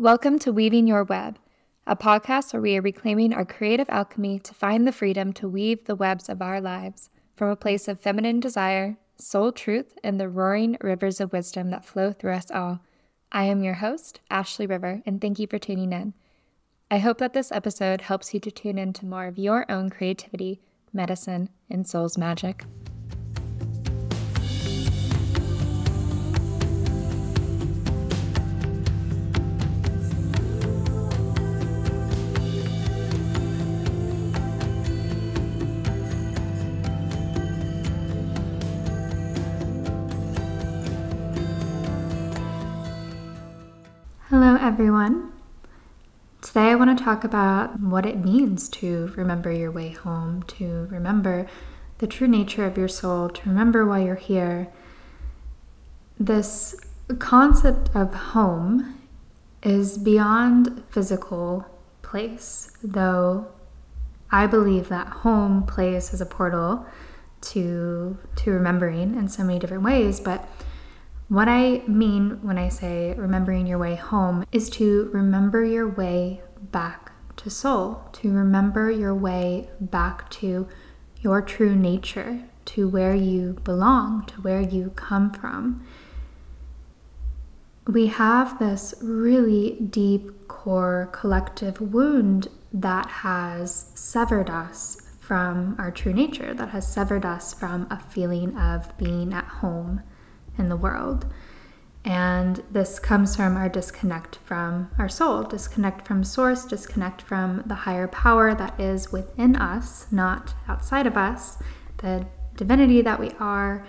Welcome to Weaving Your Web, a podcast where we are reclaiming our creative alchemy to find the freedom to weave the webs of our lives from a place of feminine desire, soul truth, and the roaring rivers of wisdom that flow through us all. I am your host, Ashley River, and thank you for tuning in. I hope that this episode helps you to tune into more of your own creativity, medicine, and soul's magic. Everyone. Today, I want to talk about what it means to remember your way home, to remember the true nature of your soul, to remember why you're here. This concept of home is beyond physical place, though I believe that home plays as a portal to to remembering in so many different ways, but what I mean when I say remembering your way home is to remember your way back to soul, to remember your way back to your true nature, to where you belong, to where you come from. We have this really deep core collective wound that has severed us from our true nature, that has severed us from a feeling of being at home in the world. And this comes from our disconnect from our soul, disconnect from source, disconnect from the higher power that is within us, not outside of us, the divinity that we are.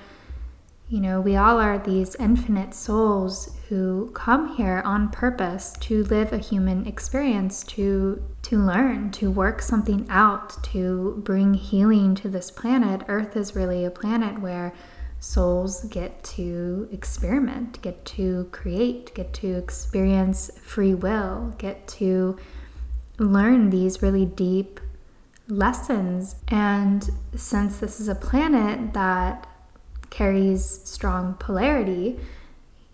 You know, we all are these infinite souls who come here on purpose to live a human experience, to to learn, to work something out, to bring healing to this planet. Earth is really a planet where souls get to experiment, get to create, get to experience free will, get to learn these really deep lessons. And since this is a planet that carries strong polarity,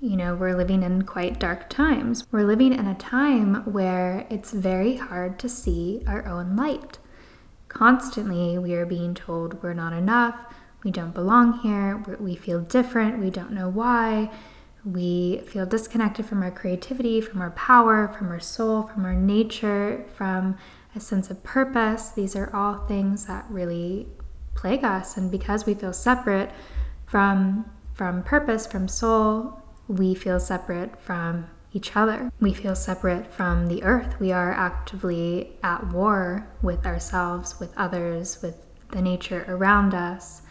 you know, we're living in quite dark times. We're living in a time where it's very hard to see our own light. Constantly, we are being told we're not enough, we don't belong here, we feel different, we don't know why, we feel disconnected from our creativity, from our power, from our soul, from our nature, from a sense of purpose. These are all things that really plague us and because we feel separate from from purpose, from soul, we feel separate from each other. We feel separate from the earth. We are actively at war with ourselves, with others, with the nature around us.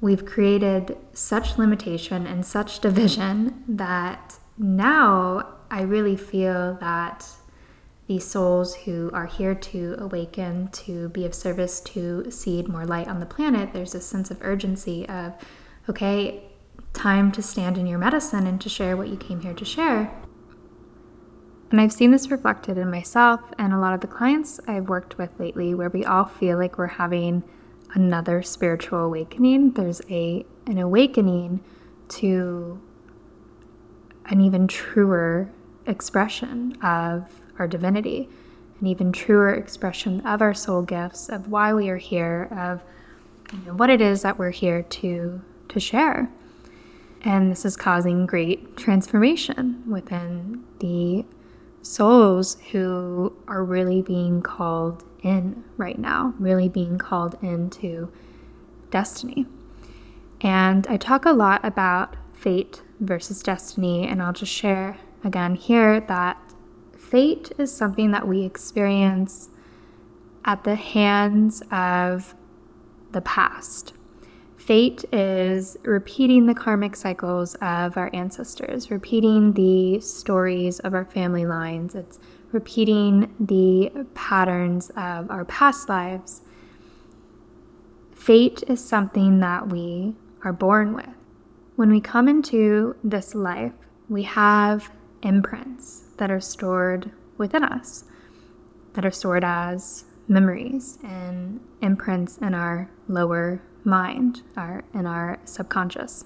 We've created such limitation and such division that now I really feel that these souls who are here to awaken, to be of service, to seed more light on the planet, there's a sense of urgency of, okay, time to stand in your medicine and to share what you came here to share. And I've seen this reflected in myself and a lot of the clients I've worked with lately, where we all feel like we're having another spiritual awakening. There's a an awakening to an even truer expression of our divinity, an even truer expression of our soul gifts, of why we are here, of you know, what it is that we're here to to share. And this is causing great transformation within the souls who are really being called in right now, really being called into destiny. And I talk a lot about fate versus destiny, and I'll just share again here that fate is something that we experience at the hands of the past. Fate is repeating the karmic cycles of our ancestors, repeating the stories of our family lines. It's repeating the patterns of our past lives. Fate is something that we are born with. When we come into this life, we have imprints that are stored within us, that are stored as memories and imprints in our lower mind, our in our subconscious.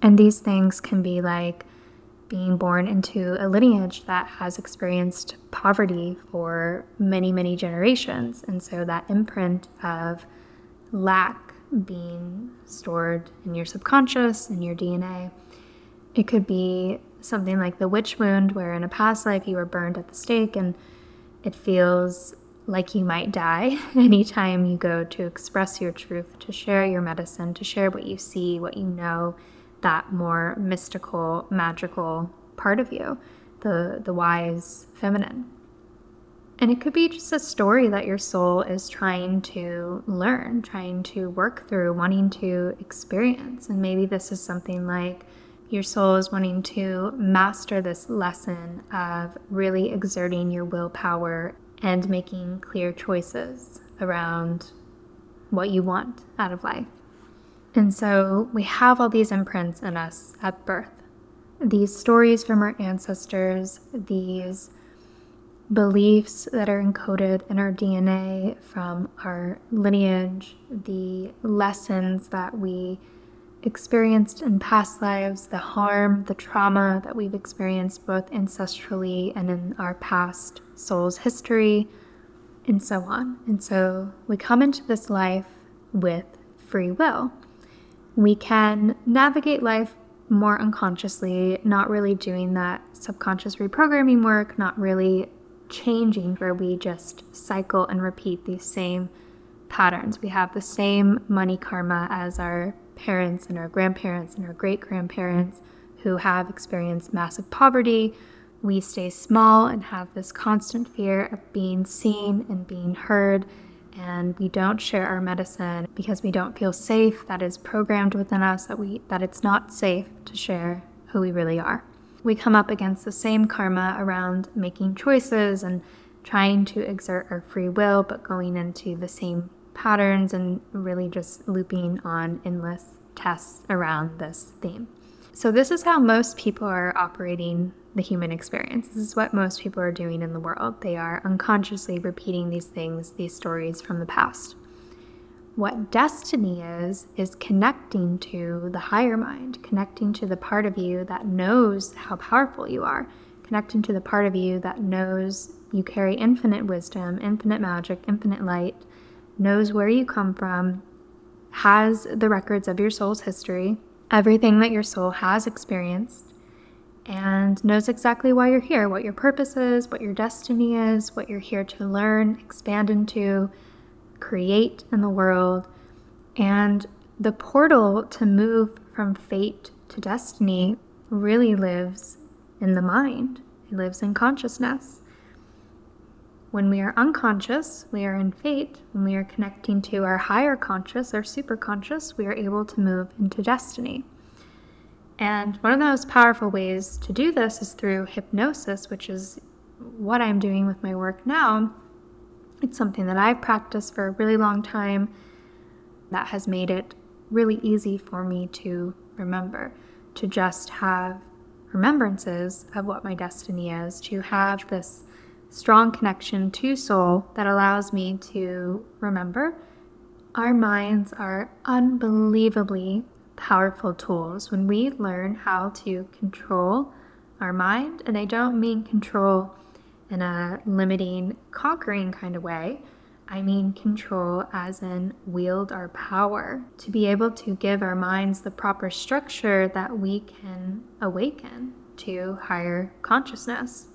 And these things can be like being born into a lineage that has experienced poverty for many, many generations. And so that imprint of lack being stored in your subconscious, in your DNA. It could be something like the witch wound, where in a past life you were burned at the stake and it feels like you might die anytime you go to express your truth, to share your medicine, to share what you see, what you know, that more mystical, magical part of you, the, the wise feminine. And it could be just a story that your soul is trying to learn, trying to work through, wanting to experience. And maybe this is something like your soul is wanting to master this lesson of really exerting your willpower and making clear choices around what you want out of life. And so we have all these imprints in us at birth. These stories from our ancestors, these beliefs that are encoded in our DNA from our lineage, the lessons that we experienced in past lives, the harm, the trauma that we've experienced both ancestrally and in our past soul's history, and so on. And so we come into this life with free will. We can navigate life more unconsciously, not really doing that subconscious reprogramming work, not really changing, where we just cycle and repeat these same patterns. We have the same money karma as our parents and our grandparents and our great grandparents who have experienced massive poverty. We stay small and have this constant fear of being seen and being heard, and we don't share our medicine because we don't feel safe. That is programmed within us that we that it's not safe to share who we really are. We come up against the same karma around making choices and trying to exert our free will, but going into the same patterns and really just looping on endless tests around this theme. So, this is how most people are operating the human experience. This is what most people are doing in the world. They are unconsciously repeating these things, these stories from the past. What destiny is, is connecting to the higher mind, connecting to the part of you that knows how powerful you are, connecting to the part of you that knows you carry infinite wisdom, infinite magic, infinite light, knows where you come from, has the records of your soul's history, everything that your soul has experienced, and knows exactly why you're here, what your purpose is, what your destiny is, what you're here to learn, expand into, create in the world. And the portal to move from fate to destiny really lives in the mind, it lives in consciousness. When we are unconscious, we are in fate. When we are connecting to our higher conscious, our superconscious, we are able to move into destiny. And one of the most powerful ways to do this is through hypnosis, which is what I'm doing with my work now. It's something that I've practiced for a really long time that has made it really easy for me to remember, to just have remembrances of what my destiny is, to have this strong connection to soul that allows me to remember. Our minds are unbelievably powerful tools when we learn how to control our mind. And I don't mean control in a limiting, conquering kind of way. I mean control as in wield our power to be able to give our minds the proper structure that we can awaken to higher consciousness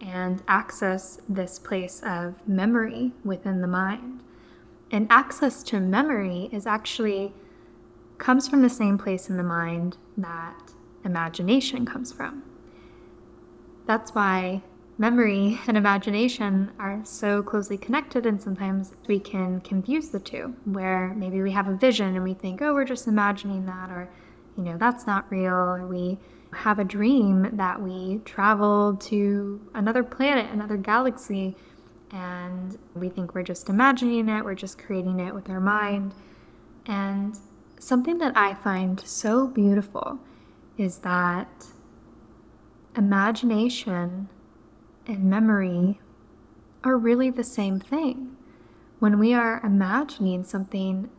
and access this place of memory within the mind. And access to memory is actually comes from the same place in the mind that imagination comes from. That's why memory and imagination are so closely connected, and sometimes we can confuse the two, where maybe we have a vision and we think, oh, we're just imagining that, or, you know, that's not real, or we have a dream that we travel to another planet, another galaxy, and we think we're just imagining it, we're just creating it with our mind. And something that I find so beautiful is that imagination and memory are really the same thing. When we are imagining something,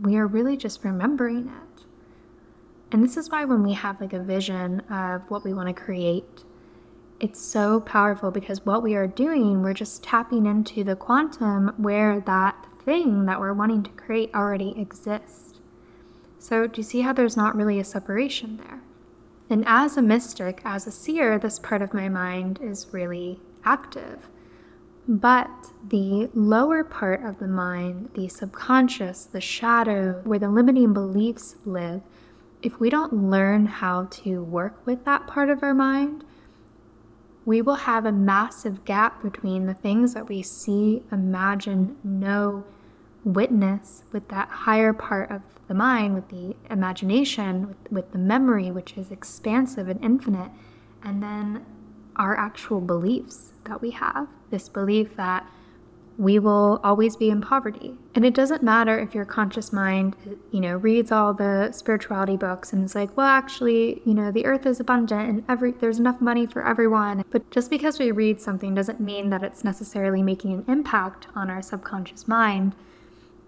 we are really just remembering it And this is why when we have like a vision of what we want to create, it's so powerful because what we are doing, we're just tapping into the quantum where that thing that we're wanting to create already exists. So, do you see how there's not really a separation there? And as a mystic, as a seer, this part of my mind is really active. But the lower part of the mind, the subconscious, the shadow, where the limiting beliefs live, if we don't learn how to work with that part of our mind, we will have a massive gap between the things that we see, imagine, know, witness with that higher part of the mind, with the imagination, with, with the memory, which is expansive and infinite, and then our actual beliefs that we have. This belief that we will always be in poverty. And it doesn't matter if your conscious mind, you know, reads all the spirituality books and is like, well, actually, you know, the earth is abundant and every there's enough money for everyone. But just because we read something doesn't mean that it's necessarily making an impact on our subconscious mind.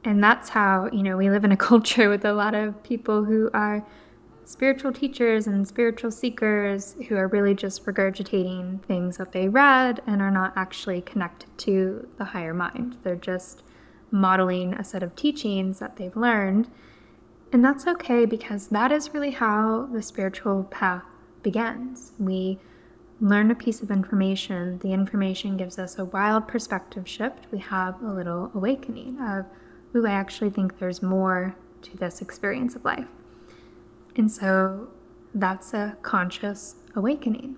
And that's how, you know, we live in a culture with a lot of people who are spiritual teachers and spiritual seekers who are really just regurgitating things that they read and are not actually connected to the higher mind. They're just modeling a set of teachings that they've learned. And that's okay because that is really how the spiritual path begins. We learn a piece of information, the information gives us a wild perspective shift. We have a little awakening of, ooh, I actually think there's more to this experience of life. And so that's a conscious awakening.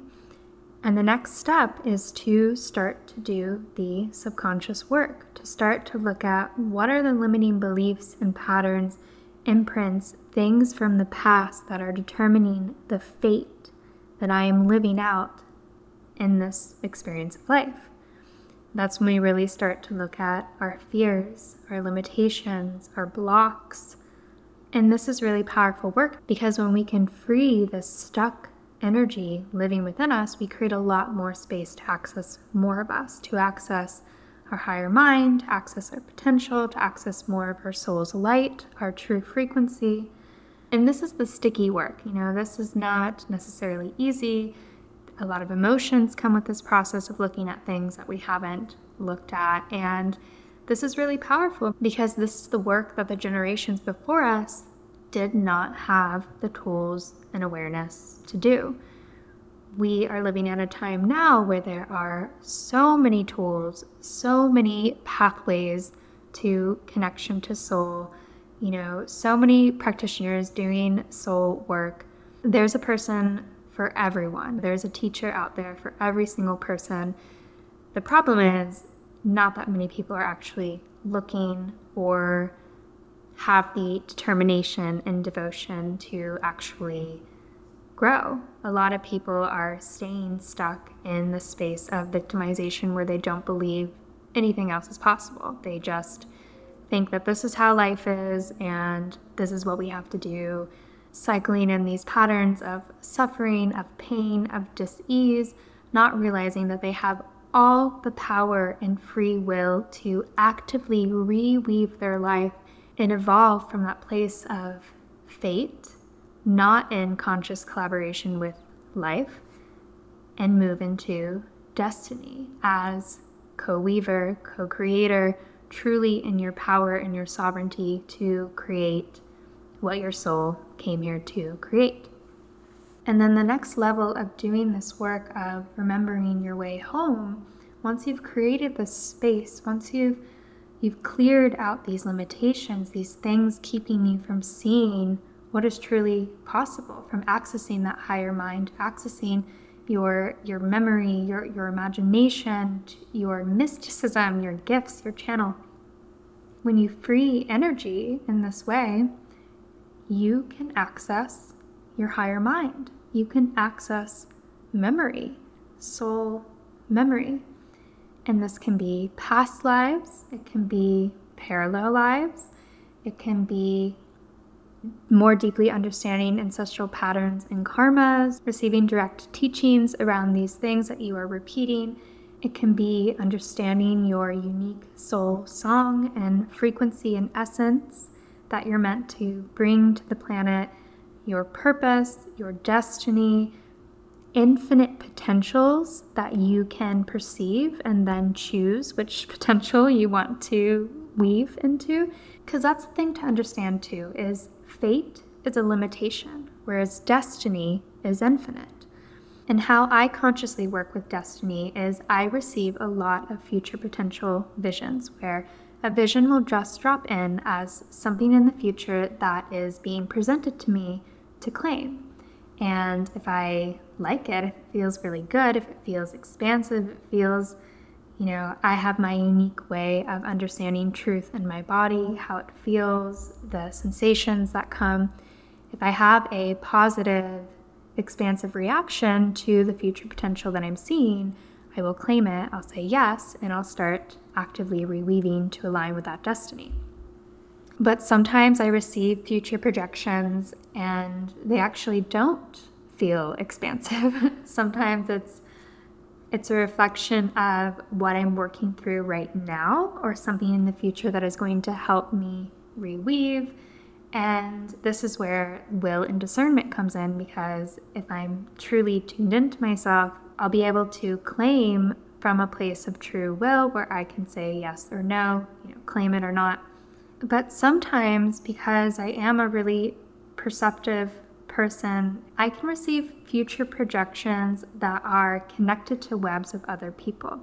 And the next step is to start to do the subconscious work, to start to look at what are the limiting beliefs and patterns, imprints, things from the past that are determining the fate that I am living out in this experience of life. That's when we really start to look at our fears, our limitations, our blocks, and this is really powerful work because when we can free this stuck energy living within us, we create a lot more space to access more of us, to access our higher mind, to access our potential, to access more of our soul's light, our true frequency. And this is the sticky work. You know, this is not necessarily easy. A lot of emotions come with this process of looking at things that we haven't looked at. And this is really powerful because this is the work that the generations before us did not have the tools and awareness to do. We are living at a time now where there are so many tools, so many pathways to connection to soul, you know, so many practitioners doing soul work. There's a person for everyone, there's a teacher out there for every single person. The problem is, not that many people are actually looking or have the determination and devotion to actually grow. A lot of people are staying stuck in the space of victimization where they don't believe anything else is possible. They just think that this is how life is and this is what we have to do. Cycling in these patterns of suffering, of pain, of dis-ease, not realizing that they have all the power and free will to actively reweave their life and evolve from that place of fate, not in conscious collaboration with life, and move into destiny as co weaver, co creator, truly in your power and your sovereignty to create what your soul came here to create. And then the next level of doing this work of remembering your way home, once you've created this space, once you've you've cleared out these limitations, these things keeping you from seeing what is truly possible, from accessing that higher mind, accessing your your memory, your your imagination, your mysticism, your gifts, your channel. When you free energy in this way, you can access your higher mind. You can access memory, soul memory. And this can be past lives, it can be parallel lives, it can be more deeply understanding ancestral patterns and karmas, receiving direct teachings around these things that you are repeating. It can be understanding your unique soul song and frequency and essence that you're meant to bring to the planet your purpose, your destiny, infinite potentials that you can perceive and then choose which potential you want to weave into. Because that's the thing to understand too is fate is a limitation whereas destiny is infinite. And how I consciously work with destiny is I receive a lot of future potential visions where a vision will just drop in as something in the future that is being presented to me to claim. And if I like it, if it feels really good, if it feels expansive, it feels, you know, I have my unique way of understanding truth in my body, how it feels, the sensations that come. If I have a positive expansive reaction to the future potential that I'm seeing, I will claim it, I'll say yes, and I'll start actively reweaving to align with that destiny. But sometimes I receive future projections and they actually don't feel expansive. sometimes it's it's a reflection of what I'm working through right now or something in the future that is going to help me reweave and this is where will and discernment comes in because if I'm truly tuned into myself, I'll be able to claim from a place of true will where I can say yes or no, you know, claim it or not. But sometimes, because I am a really perceptive person, I can receive future projections that are connected to webs of other people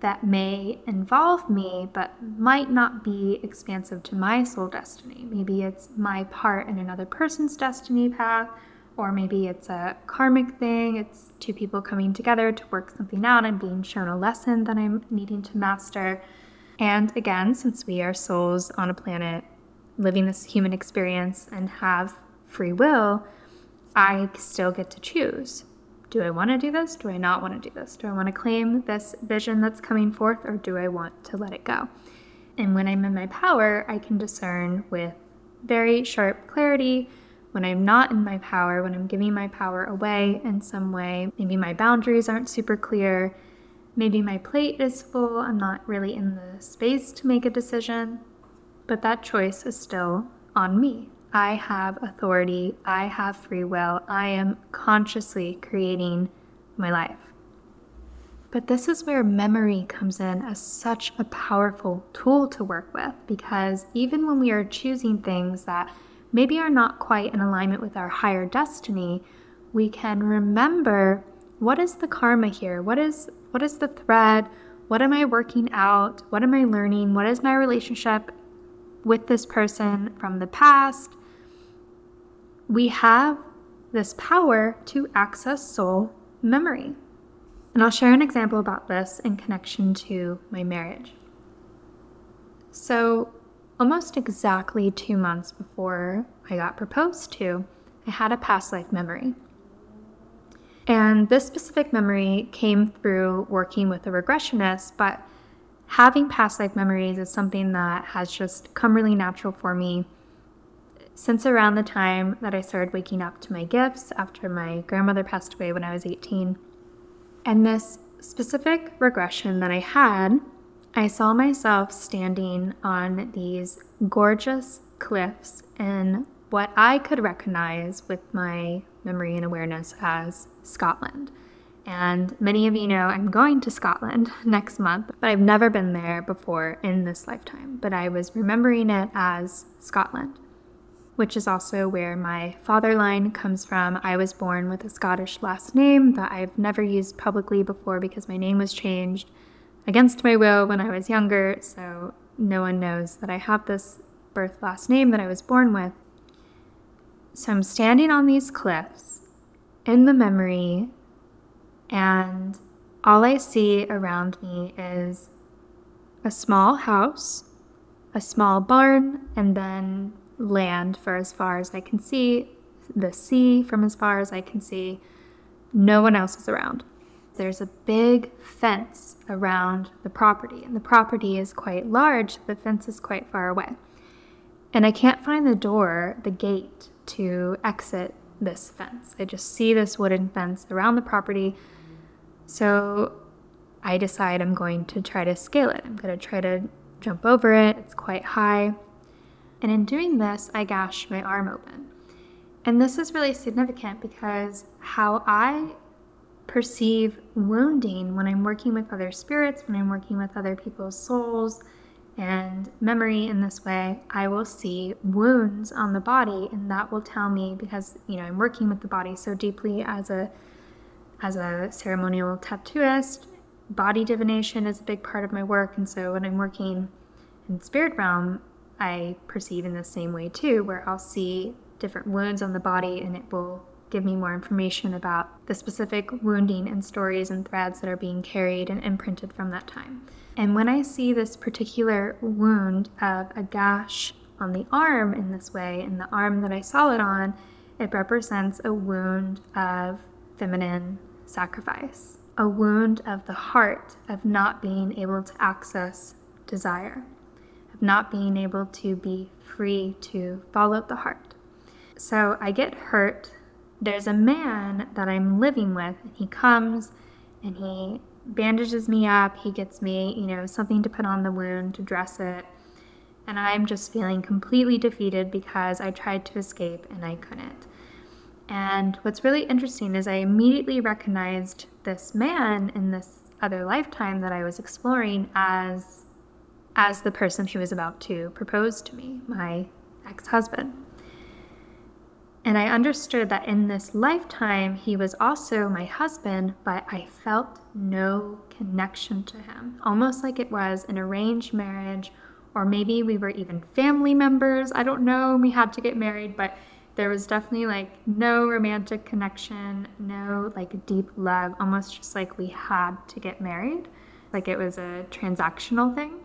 that may involve me but might not be expansive to my soul destiny. Maybe it's my part in another person's destiny path, or maybe it's a karmic thing. It's two people coming together to work something out and being shown a lesson that I'm needing to master. And again, since we are souls on a planet living this human experience and have free will, I still get to choose do I want to do this? Do I not want to do this? Do I want to claim this vision that's coming forth or do I want to let it go? And when I'm in my power, I can discern with very sharp clarity when I'm not in my power, when I'm giving my power away in some way. Maybe my boundaries aren't super clear. Maybe my plate is full. I'm not really in the space to make a decision. But that choice is still on me. I have authority, I have free will, I am consciously creating my life. But this is where memory comes in as such a powerful tool to work with because even when we are choosing things that maybe are not quite in alignment with our higher destiny, we can remember what is the karma here? What is what is the thread? What am I working out? What am I learning? What is my relationship with this person from the past? we have this power to access soul memory. And I'll share an example about this in connection to my marriage. So, almost exactly two months before I got proposed to, I had a past life memory. And this specific memory came through working with a regressionist, but having past life memories is something that has just come really natural for me since around the time that I started waking up to my gifts after my grandmother passed away when I was 18. And this specific regression that I had, I saw myself standing on these gorgeous cliffs in what I could recognize with my memory and awareness as Scotland. And many of you know I'm going to Scotland next month, but I've never been there before in this lifetime. But I was remembering it as Scotland which is also where my father line comes from. I was born with a Scottish last name that I've never used publicly before because my name was changed against my will when I was younger, so no one knows that I have this birth last name that I was born with. So I'm standing on these cliffs in the memory, and all I see around me is a small house, a small barn, and then land for as far as I can see, the sea from as far as I can see. No one else is around. There's a big fence around the property, and the property is quite large, the fence is quite far away. And I can't find the door, the gate to exit this fence. I just see this wooden fence around the property. So I decide I'm going to try to scale it. I'm going to try to jump over it. It's quite high and in doing this, I gash my arm open. And this is really significant because how I perceive wounding when I'm working with other spirits, when I'm working with other people's souls and memory in this way, I will see wounds on the body and that will tell me because, you know, I'm working with the body so deeply as a as a ceremonial tattooist, body divination is a big part of my work and so when I'm working in spirit realm, I perceive in the same way too, where I'll see different wounds on the body and it will give me more information about the specific wounding and stories and threads that are being carried and imprinted from that time. And when I see this particular wound of a gash on the arm in this way, in the arm that I saw it on, it represents a wound of feminine sacrifice, a wound of the heart of not being able to access desire, of not being able to be free to follow the heart. So I get hurt there's a man that I'm living with, and he comes and he bandages me up. He gets me, you know, something to put on the wound to dress it. And I'm just feeling completely defeated because I tried to escape and I couldn't. And what's really interesting is I immediately recognized this man in this other lifetime that I was exploring as as the person who was about to propose to me, my ex-husband. And I understood that in this lifetime, he was also my husband, but I felt no connection to him, almost like it was an arranged marriage, or maybe we were even family members. I don't know. We had to get married, but there was definitely like no romantic connection, no like deep love, almost just like we had to get married, like it was a transactional thing.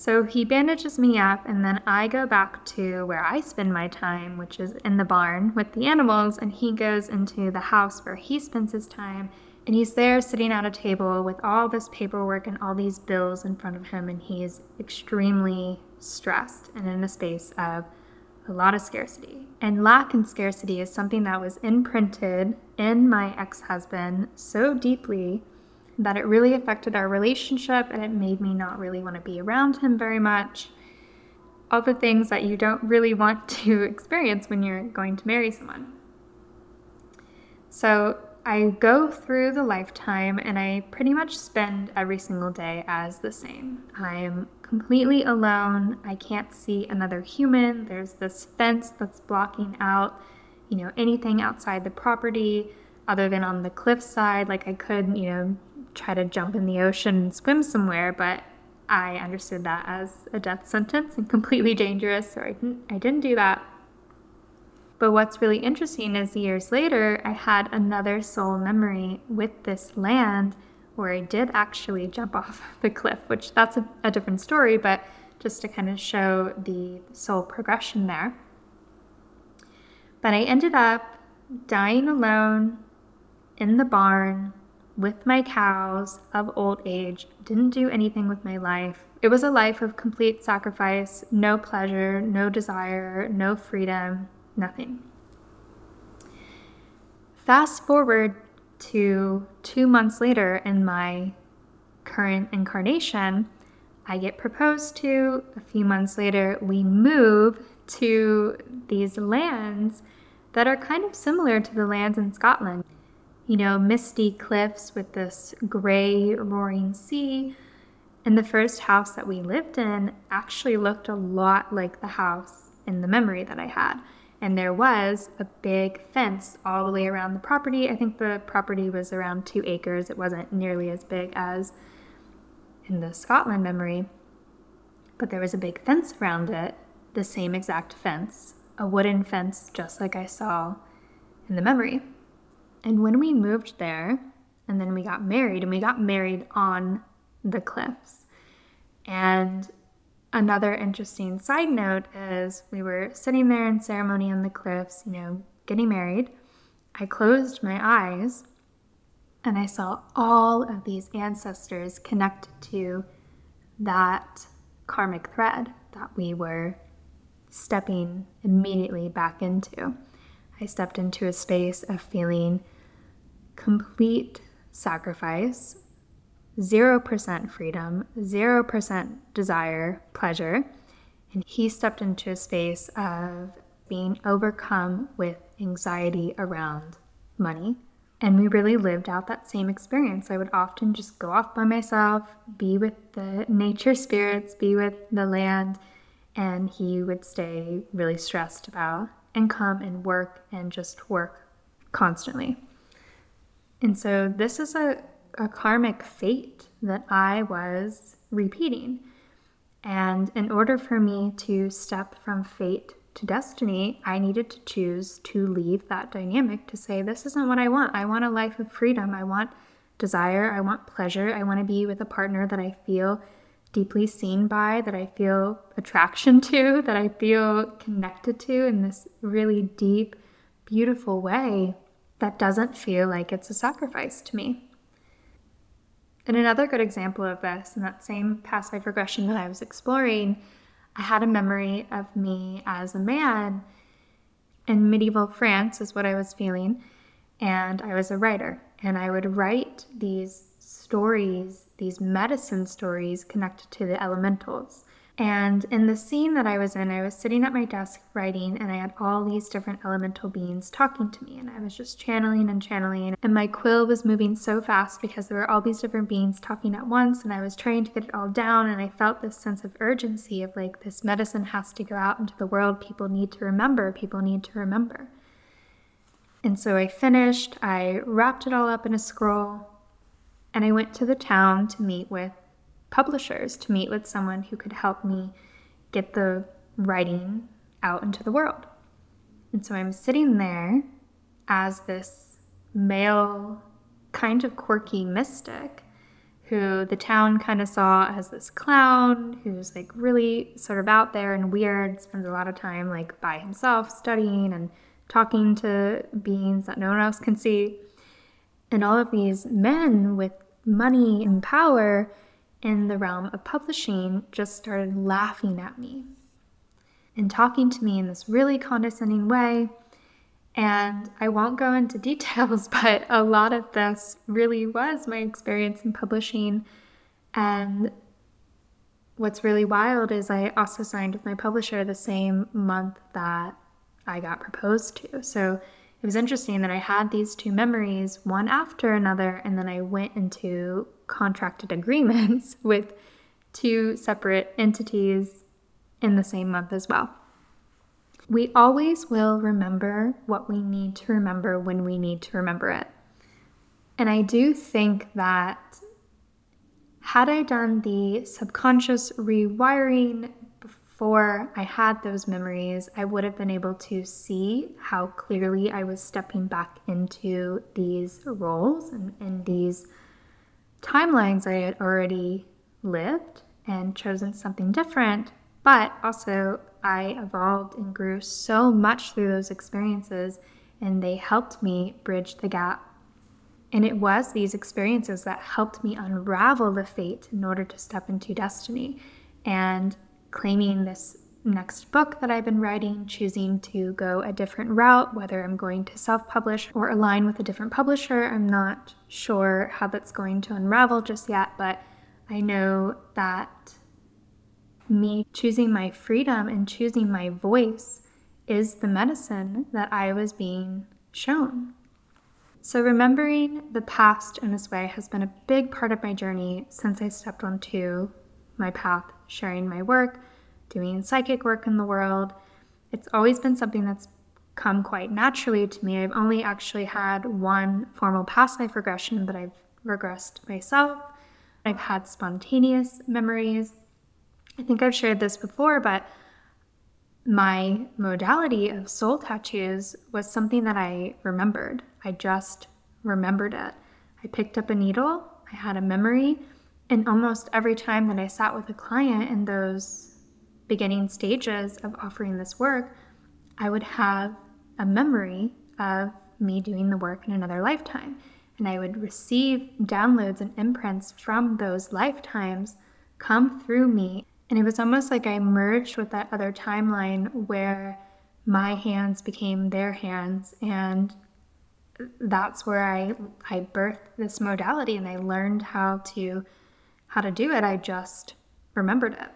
So he bandages me up, and then I go back to where I spend my time, which is in the barn with the animals, and he goes into the house where he spends his time. And he's there sitting at a table with all this paperwork and all these bills in front of him, and he's extremely stressed and in a space of a lot of scarcity. And lack and scarcity is something that was imprinted in my ex husband so deeply that it really affected our relationship and it made me not really want to be around him very much. All the things that you don't really want to experience when you're going to marry someone. So I go through the lifetime and I pretty much spend every single day as the same. I'm completely alone. I can't see another human. There's this fence that's blocking out, you know, anything outside the property other than on the cliff side. Like I could, you know, try to jump in the ocean and swim somewhere, but I understood that as a death sentence and completely dangerous, so I didn't, I didn't do that. But what's really interesting is years later, I had another soul memory with this land where I did actually jump off the cliff, which that's a, a different story, but just to kind of show the soul progression there. But I ended up dying alone in the barn with my cows of old age, didn't do anything with my life. It was a life of complete sacrifice, no pleasure, no desire, no freedom, nothing. Fast forward to two months later in my current incarnation, I get proposed to. A few months later, we move to these lands that are kind of similar to the lands in Scotland you know, misty cliffs with this gray roaring sea. And the first house that we lived in actually looked a lot like the house in the memory that I had. And there was a big fence all the way around the property. I think the property was around two acres. It wasn't nearly as big as in the Scotland memory. But there was a big fence around it, the same exact fence, a wooden fence just like I saw in the memory. And when we moved there, and then we got married, and we got married on the cliffs. And another interesting side note is we were sitting there in ceremony on the cliffs, you know, getting married. I closed my eyes and I saw all of these ancestors connected to that karmic thread that we were stepping immediately back into. I stepped into a space of feeling complete sacrifice, 0% freedom, 0% desire, pleasure. And he stepped into a space of being overcome with anxiety around money. And we really lived out that same experience. I would often just go off by myself, be with the nature spirits, be with the land, and he would stay really stressed about income and work and just work constantly. And so this is a, a karmic fate that I was repeating. And in order for me to step from fate to destiny, I needed to choose to leave that dynamic to say, this isn't what I want. I want a life of freedom. I want desire. I want pleasure. I want to be with a partner that I feel deeply seen by, that I feel attraction to, that I feel connected to in this really deep, beautiful way that doesn't feel like it's a sacrifice to me. And another good example of this, in that same past life regression that I was exploring, I had a memory of me as a man in medieval France, is what I was feeling. And I was a writer, and I would write these stories, these medicine stories connected to the elementals. And in the scene that I was in, I was sitting at my desk writing, and I had all these different elemental beings talking to me. And I was just channeling and channeling. And my quill was moving so fast because there were all these different beings talking at once. And I was trying to get it all down. And I felt this sense of urgency of like, this medicine has to go out into the world. People need to remember. People need to remember. And so I finished, I wrapped it all up in a scroll, and I went to the town to meet with publishers to meet with someone who could help me get the writing out into the world. And so I'm sitting there as this male, kind of quirky mystic who the town kind of saw as this clown who's like really sort of out there and weird, spends a lot of time like by himself studying and talking to beings that no one else can see. And all of these men with money and power in the realm of publishing just started laughing at me and talking to me in this really condescending way. And I won't go into details, but a lot of this really was my experience in publishing. And what's really wild is I also signed with my publisher the same month that I got proposed to. So it was interesting that I had these two memories, one after another, and then I went into contracted agreements with two separate entities in the same month as well. We always will remember what we need to remember when we need to remember it. And I do think that had I done the subconscious rewiring before I had those memories, I would have been able to see how clearly I was stepping back into these roles and, and these timelines I had already lived and chosen something different, but also I evolved and grew so much through those experiences, and they helped me bridge the gap. And it was these experiences that helped me unravel the fate in order to step into destiny. And claiming this next book that I've been writing, choosing to go a different route, whether I'm going to self publish or align with a different publisher. I'm not sure how that's going to unravel just yet, but I know that me choosing my freedom and choosing my voice is the medicine that I was being shown. So, remembering the past in this way has been a big part of my journey since I stepped onto my path, sharing my work, doing psychic work in the world. It's always been something that's come quite naturally to me. I've only actually had one formal past life regression, but I've regressed myself. I've had spontaneous memories. I think I've shared this before, but my modality of soul tattoos was something that I remembered. I just remembered it. I picked up a needle, I had a memory, and almost every time that I sat with a client in those beginning stages of offering this work, I would have a memory of me doing the work in another lifetime. And I would receive downloads and imprints from those lifetimes come through me. And it was almost like I merged with that other timeline where my hands became their hands. And that's where I, I birthed this modality and I learned how to how to do it. I just remembered it.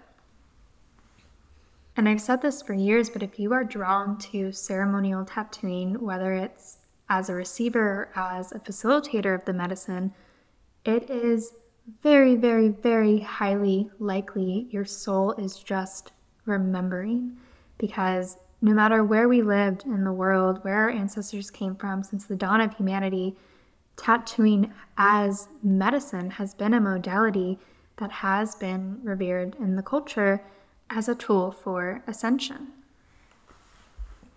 And I've said this for years, but if you are drawn to ceremonial tattooing, whether it's as a receiver or as a facilitator of the medicine, it is very, very, very highly likely your soul is just remembering. Because no matter where we lived in the world, where our ancestors came from since the dawn of humanity, tattooing as medicine has been a modality that has been revered in the culture as a tool for ascension.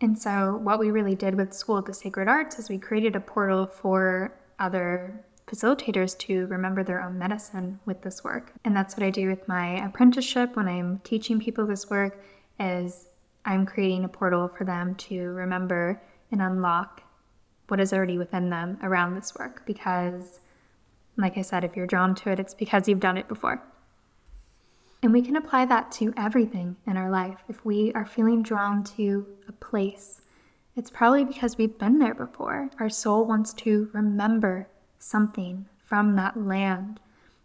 And so, what we really did with School of the Sacred Arts is we created a portal for other facilitators to remember their own medicine with this work. And that's what I do with my apprenticeship when I'm teaching people this work is I'm creating a portal for them to remember and unlock what is already within them around this work because like I said if you're drawn to it it's because you've done it before. And we can apply that to everything in our life. If we are feeling drawn to a place, it's probably because we've been there before. Our soul wants to remember something from that land.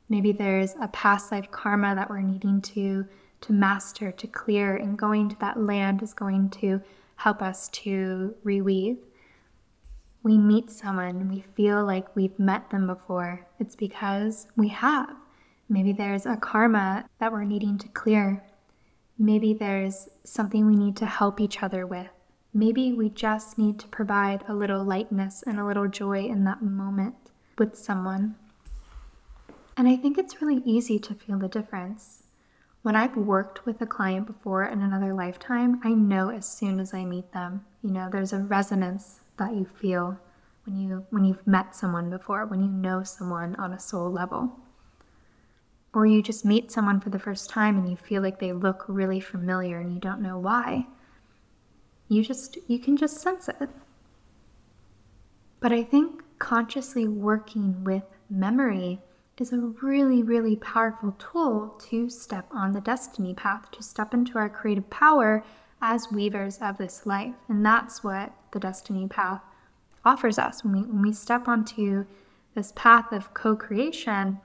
Maybe there's a past life karma that we're needing to to master, to clear, and going to that land is going to help us to reweave. We meet someone, we feel like we've met them before. It's because we have. Maybe there's a karma that we're needing to clear. Maybe there's something we need to help each other with. Maybe we just need to provide a little lightness and a little joy in that moment with someone. And I think it's really easy to feel the difference. When I've worked with a client before in another lifetime, I know as soon as I meet them, you know, there's a resonance that you feel when you when you've met someone before, when you know someone on a soul level or you just meet someone for the first time and you feel like they look really familiar and you don't know why. You just you can just sense it. But I think consciously working with memory is a really, really powerful tool to step on the destiny path, to step into our creative power as weavers of this life. And that's what the destiny path offers us. When we, when we step onto this path of co creation,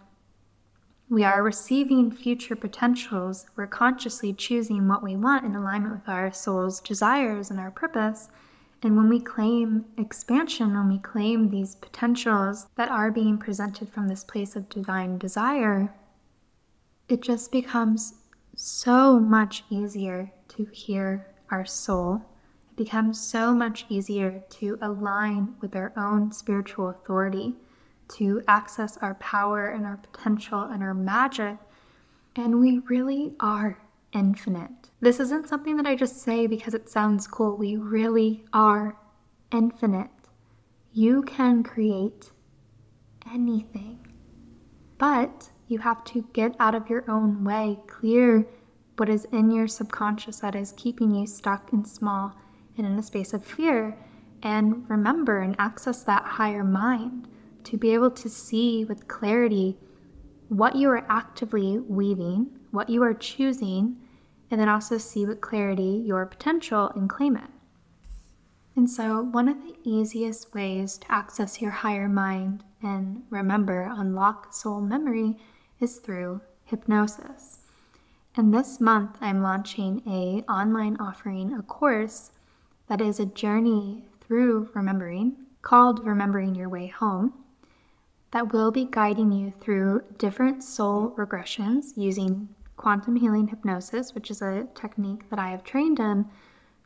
we are receiving future potentials. We're consciously choosing what we want in alignment with our soul's desires and our purpose. And when we claim expansion, when we claim these potentials that are being presented from this place of divine desire, it just becomes so much easier to hear our soul. It becomes so much easier to align with our own spiritual authority to access our power and our potential and our magic. And we really are infinite. This isn't something that I just say because it sounds cool. We really are infinite. You can create anything, but you have to get out of your own way, clear what is in your subconscious that is keeping you stuck and small and in a space of fear, and remember and access that higher mind to be able to see with clarity what you are actively weaving, what you are choosing, and then also see with clarity your potential and claim it. And so, one of the easiest ways to access your higher mind and remember, unlock soul memory is through hypnosis. And this month, I'm launching a online offering, a course that is a journey through remembering called Remembering Your Way Home that will be guiding you through different soul regressions using quantum healing hypnosis, which is a technique that I have trained in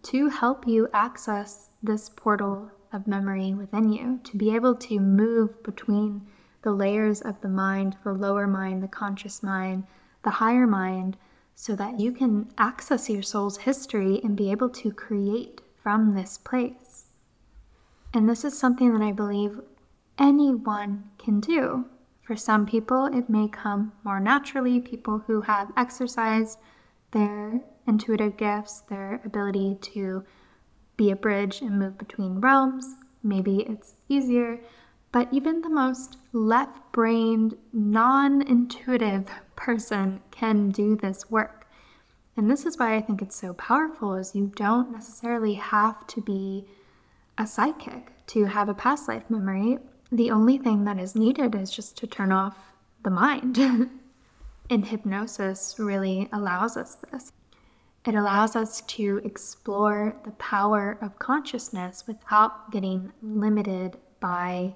to help you access this portal of memory within you, to be able to move between the layers of the mind, the lower mind, the conscious mind, the higher mind, so that you can access your soul's history and be able to create from this place. And this is something that I believe anyone can do. For some people, it may come more naturally. People who have exercised their intuitive gifts, their ability to be a bridge and move between realms, maybe it's easier. But even the most left brained, non intuitive person can do this work. And this is why I think it's so powerful is you don't necessarily have to be a psychic to have a past life memory the only thing that is needed is just to turn off the mind. and hypnosis really allows us this. It allows us to explore the power of consciousness without getting limited by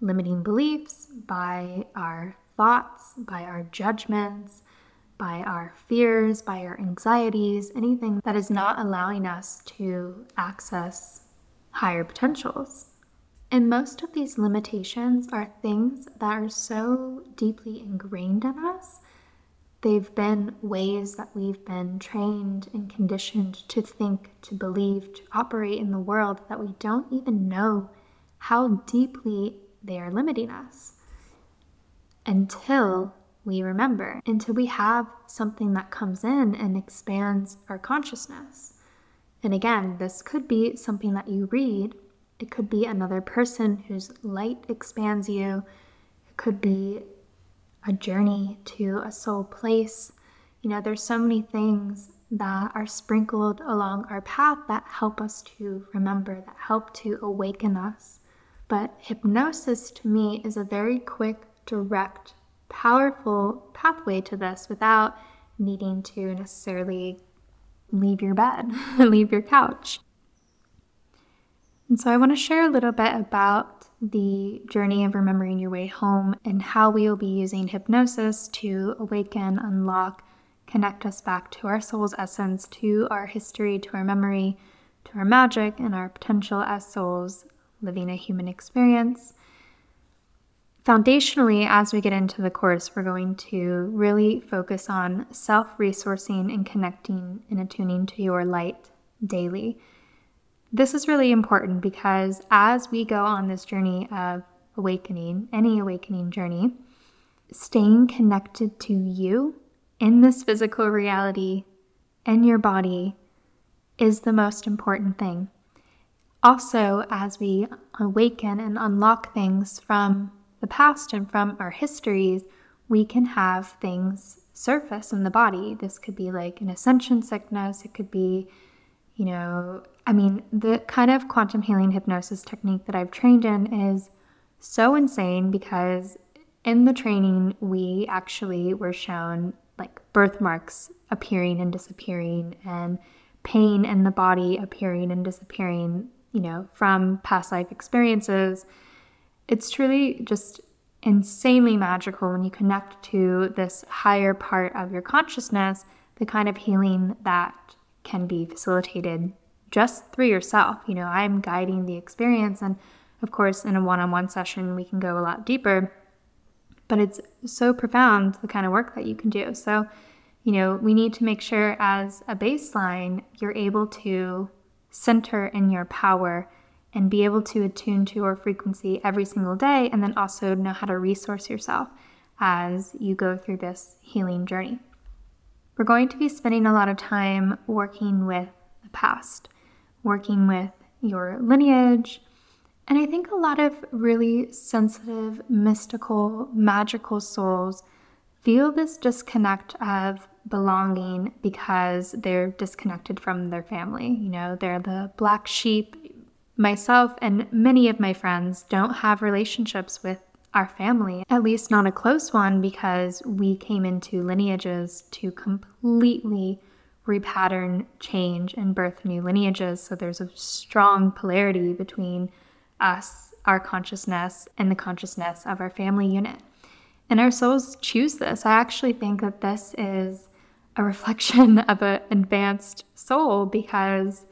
limiting beliefs, by our thoughts, by our judgments, by our fears, by our anxieties, anything that is not allowing us to access higher potentials. And most of these limitations are things that are so deeply ingrained in us. They've been ways that we've been trained and conditioned to think, to believe, to operate in the world that we don't even know how deeply they are limiting us until we remember, until we have something that comes in and expands our consciousness. And again, this could be something that you read, it could be another person whose light expands you, it could be a journey to a soul place. You know, there's so many things that are sprinkled along our path that help us to remember, that help to awaken us. But hypnosis to me is a very quick, direct, powerful pathway to this without needing to necessarily leave your bed, leave your couch. And so I want to share a little bit about the journey of remembering your way home and how we will be using hypnosis to awaken, unlock, connect us back to our soul's essence, to our history, to our memory, to our magic, and our potential as souls living a human experience. Foundationally, as we get into the course, we're going to really focus on self resourcing and connecting and attuning to your light daily. This is really important because as we go on this journey of awakening, any awakening journey, staying connected to you in this physical reality and your body is the most important thing. Also, as we awaken and unlock things from the past and from our histories, we can have things surface in the body. This could be like an ascension sickness, it could be, you know, I mean, the kind of quantum healing hypnosis technique that I've trained in is so insane because in the training, we actually were shown like birthmarks appearing and disappearing and pain in the body appearing and disappearing, you know, from past life experiences. It's truly just insanely magical when you connect to this higher part of your consciousness, the kind of healing that can be facilitated just through yourself. You know, I'm guiding the experience. And of course, in a one on one session, we can go a lot deeper. But it's so profound the kind of work that you can do. So, you know, we need to make sure as a baseline, you're able to center in your power and be able to attune to your frequency every single day, and then also know how to resource yourself as you go through this healing journey. We're going to be spending a lot of time working with the past working with your lineage. And I think a lot of really sensitive, mystical, magical souls feel this disconnect of belonging because they're disconnected from their family. You know, they're the black sheep. Myself and many of my friends don't have relationships with our family, at least not a close one, because we came into lineages to completely repattern, change, and birth new lineages. So there's a strong polarity between us, our consciousness, and the consciousness of our family unit. And our souls choose this. I actually think that this is a reflection of an advanced soul because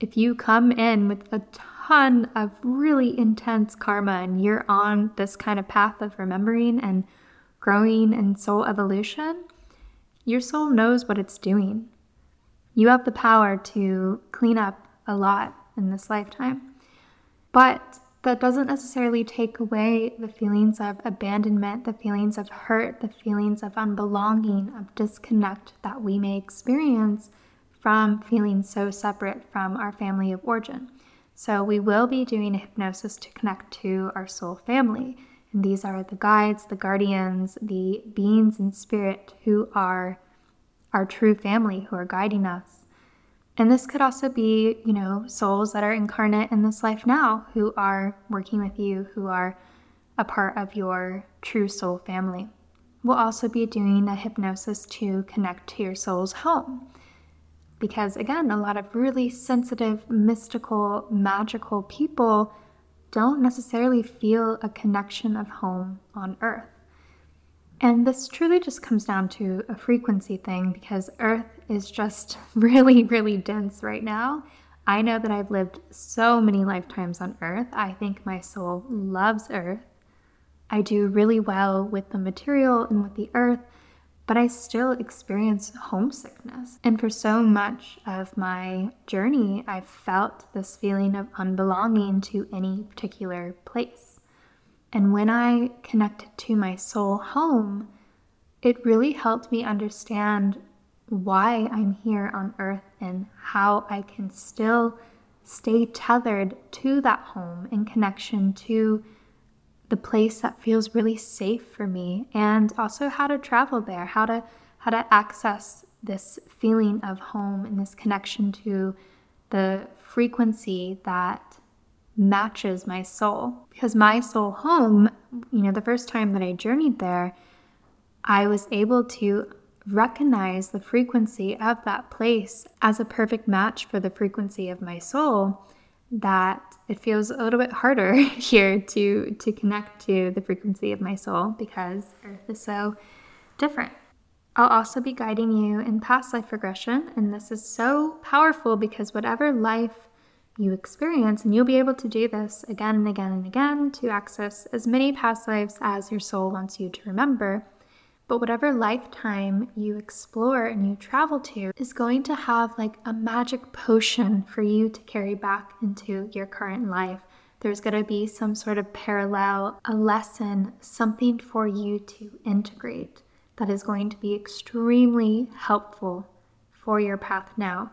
if you come in with a ton of really intense karma and you're on this kind of path of remembering and growing and soul evolution, your soul knows what it's doing. You have the power to clean up a lot in this lifetime. But that doesn't necessarily take away the feelings of abandonment, the feelings of hurt, the feelings of unbelonging, of disconnect that we may experience from feeling so separate from our family of origin. So, we will be doing a hypnosis to connect to our soul family. And these are the guides, the guardians, the beings in spirit who are our true family who are guiding us. And this could also be, you know, souls that are incarnate in this life now who are working with you, who are a part of your true soul family. We'll also be doing a hypnosis to connect to your soul's home. Because again, a lot of really sensitive, mystical, magical people don't necessarily feel a connection of home on earth. And this truly just comes down to a frequency thing because Earth is just really, really dense right now. I know that I've lived so many lifetimes on Earth. I think my soul loves Earth. I do really well with the material and with the Earth, but I still experience homesickness. And for so much of my journey, I've felt this feeling of unbelonging to any particular place. And when I connected to my soul home, it really helped me understand why I'm here on earth and how I can still stay tethered to that home in connection to the place that feels really safe for me and also how to travel there, how to how to access this feeling of home and this connection to the frequency that matches my soul. Because my soul home, you know, the first time that I journeyed there, I was able to recognize the frequency of that place as a perfect match for the frequency of my soul that it feels a little bit harder here to to connect to the frequency of my soul because earth is so different I'll also be guiding you in past life regression, and this is so powerful because whatever life you experience, and you'll be able to do this again and again and again to access as many past lives as your soul wants you to remember. But whatever lifetime you explore and you travel to is going to have like a magic potion for you to carry back into your current life. There's going to be some sort of parallel, a lesson, something for you to integrate that is going to be extremely helpful for your path now.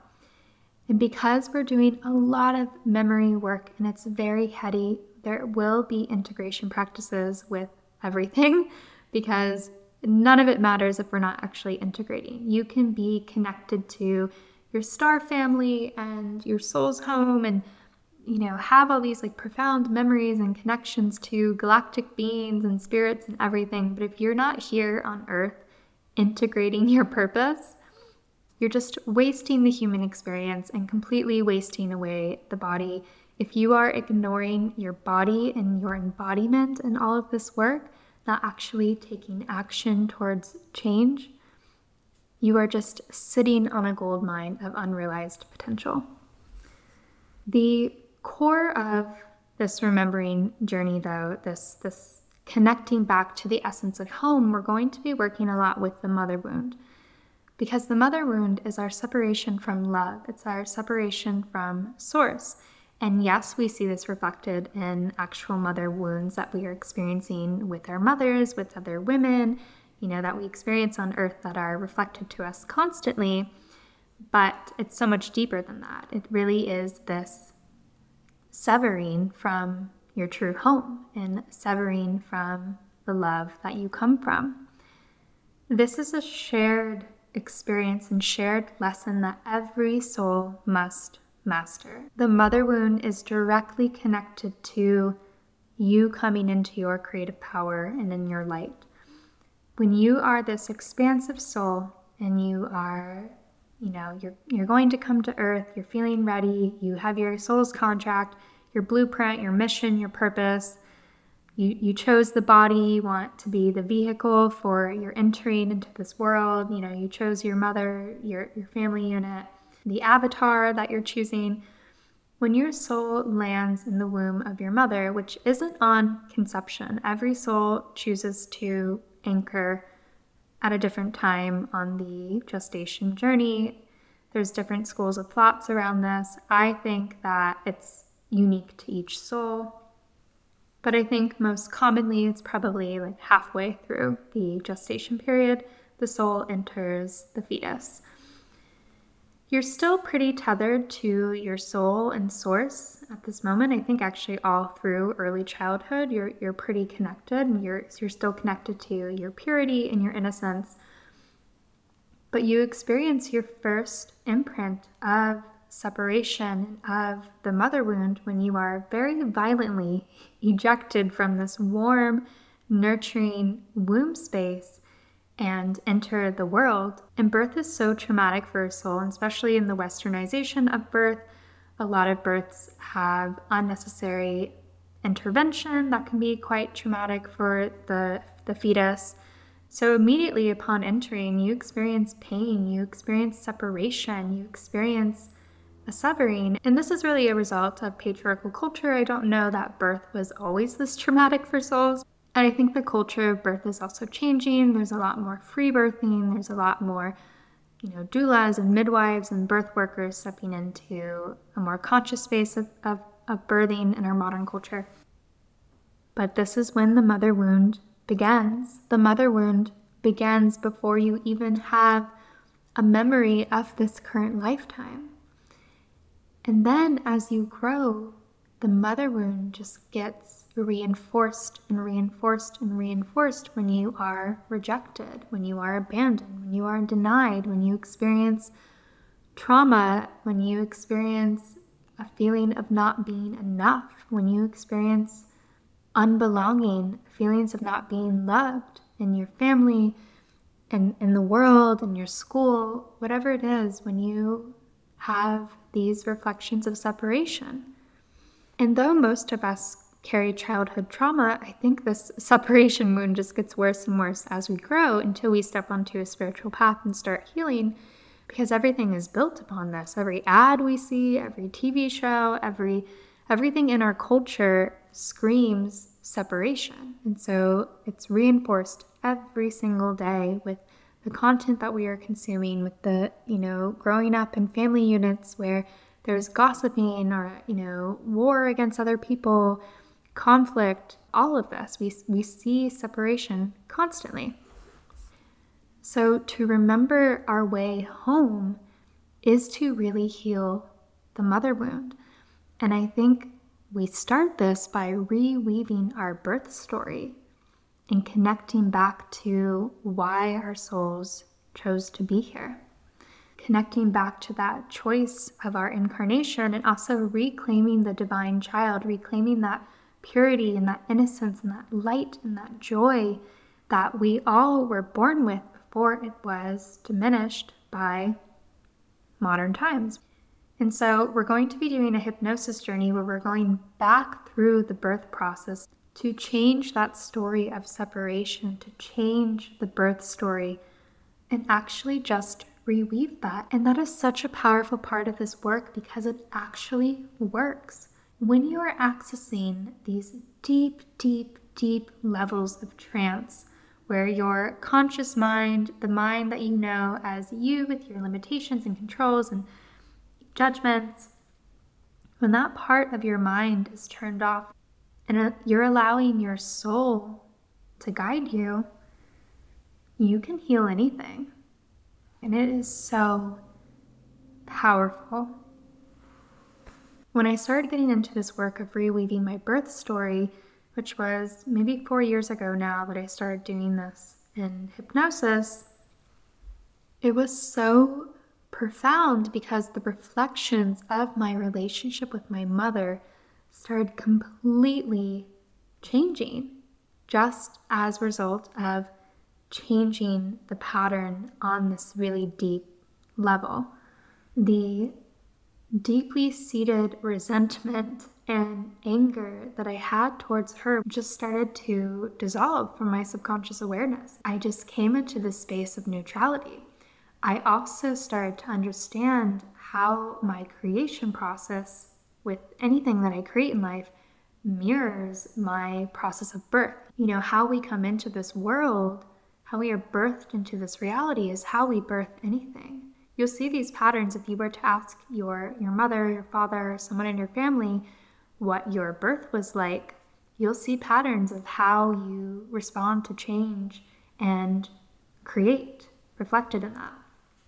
And because we're doing a lot of memory work and it's very heady, there will be integration practices with everything because none of it matters if we're not actually integrating. You can be connected to your star family and your soul's home and you know have all these like profound memories and connections to galactic beings and spirits and everything but if you're not here on earth integrating your purpose you're just wasting the human experience and completely wasting away the body. If you are ignoring your body and your embodiment and all of this work, not actually taking action towards change, you are just sitting on a gold mine of unrealized potential. The core of this remembering journey, though, this, this connecting back to the essence of home, we're going to be working a lot with the mother wound because the mother wound is our separation from love, it's our separation from source. And yes, we see this reflected in actual mother wounds that we are experiencing with our mothers, with other women, you know, that we experience on earth that are reflected to us constantly. But it's so much deeper than that. It really is this severing from your true home and severing from the love that you come from. This is a shared experience and shared lesson that every soul must master. The mother wound is directly connected to you coming into your creative power and in your light. When you are this expansive soul and you are, you know, you're you're going to come to earth, you're feeling ready, you have your soul's contract, your blueprint, your mission, your purpose, you, you chose the body, you want to be the vehicle for your entering into this world. You know, you chose your mother, your, your family unit, the avatar that you're choosing. When your soul lands in the womb of your mother, which isn't on conception, every soul chooses to anchor at a different time on the gestation journey. There's different schools of thoughts around this. I think that it's unique to each soul. But I think most commonly it's probably like halfway through the gestation period, the soul enters the fetus. You're still pretty tethered to your soul and source at this moment. I think actually all through early childhood, you're you're pretty connected and you're you're still connected to your purity and your innocence. But you experience your first imprint of separation of the mother wound when you are very violently ejected from this warm, nurturing womb space and enter the world. And birth is so traumatic for a soul, especially in the westernization of birth. A lot of births have unnecessary intervention that can be quite traumatic for the, the fetus. So, immediately upon entering, you experience pain, you experience separation, you experience a. And this is really a result of patriarchal culture. I don't know that birth was always this traumatic for souls. And I think the culture of birth is also changing. There's a lot more free birthing, there's a lot more, you know, doulas and midwives and birth workers stepping into a more conscious space of, of, of birthing in our modern culture. But this is when the mother wound begins. The mother wound begins before you even have a memory of this current lifetime. And then as you grow, the mother wound just gets reinforced and reinforced and reinforced when you are rejected, when you are abandoned, when you are denied, when you experience trauma, when you experience a feeling of not being enough, when you experience unbelonging, feelings of not being loved in your family and in the world, in your school, whatever it is, when you have these reflections of separation. And though most of us carry childhood trauma, I think this separation wound just gets worse and worse as we grow until we step onto a spiritual path and start healing because everything is built upon this. Every ad we see, every TV show, every everything in our culture screams separation. And so it's reinforced every single day with the content that we are consuming, with the, you know, growing up in family units where there's gossiping or, you know, war against other people, conflict, all of this. We, we see separation constantly. So to remember our way home is to really heal the mother wound. And I think we start this by reweaving our birth story and connecting back to why our souls chose to be here. Connecting back to that choice of our incarnation and also reclaiming the divine child, reclaiming that purity and that innocence and that light and that joy that we all were born with before it was diminished by modern times. And so, we're going to be doing a hypnosis journey where we're going back through the birth process to change that story of separation, to change the birth story, and actually just reweave that. And that is such a powerful part of this work because it actually works. When you are accessing these deep, deep, deep levels of trance, where your conscious mind, the mind that you know as you with your limitations and controls and judgments, when that part of your mind is turned off and uh, you're allowing your soul to guide you, you can heal anything. And it is so powerful. When I started getting into this work of reweaving my birth story, which was maybe four years ago now that I started doing this in hypnosis, it was so profound because the reflections of my relationship with my mother started completely changing just as a result of changing the pattern on this really deep level. The deeply seated resentment and anger that I had towards her just started to dissolve from my subconscious awareness. I just came into this space of neutrality. I also started to understand how my creation process with anything that I create in life mirrors my process of birth. You know, how we come into this world, how we are birthed into this reality is how we birth anything. You'll see these patterns if you were to ask your, your mother, your father, someone in your family what your birth was like. You'll see patterns of how you respond to change and create reflected in that.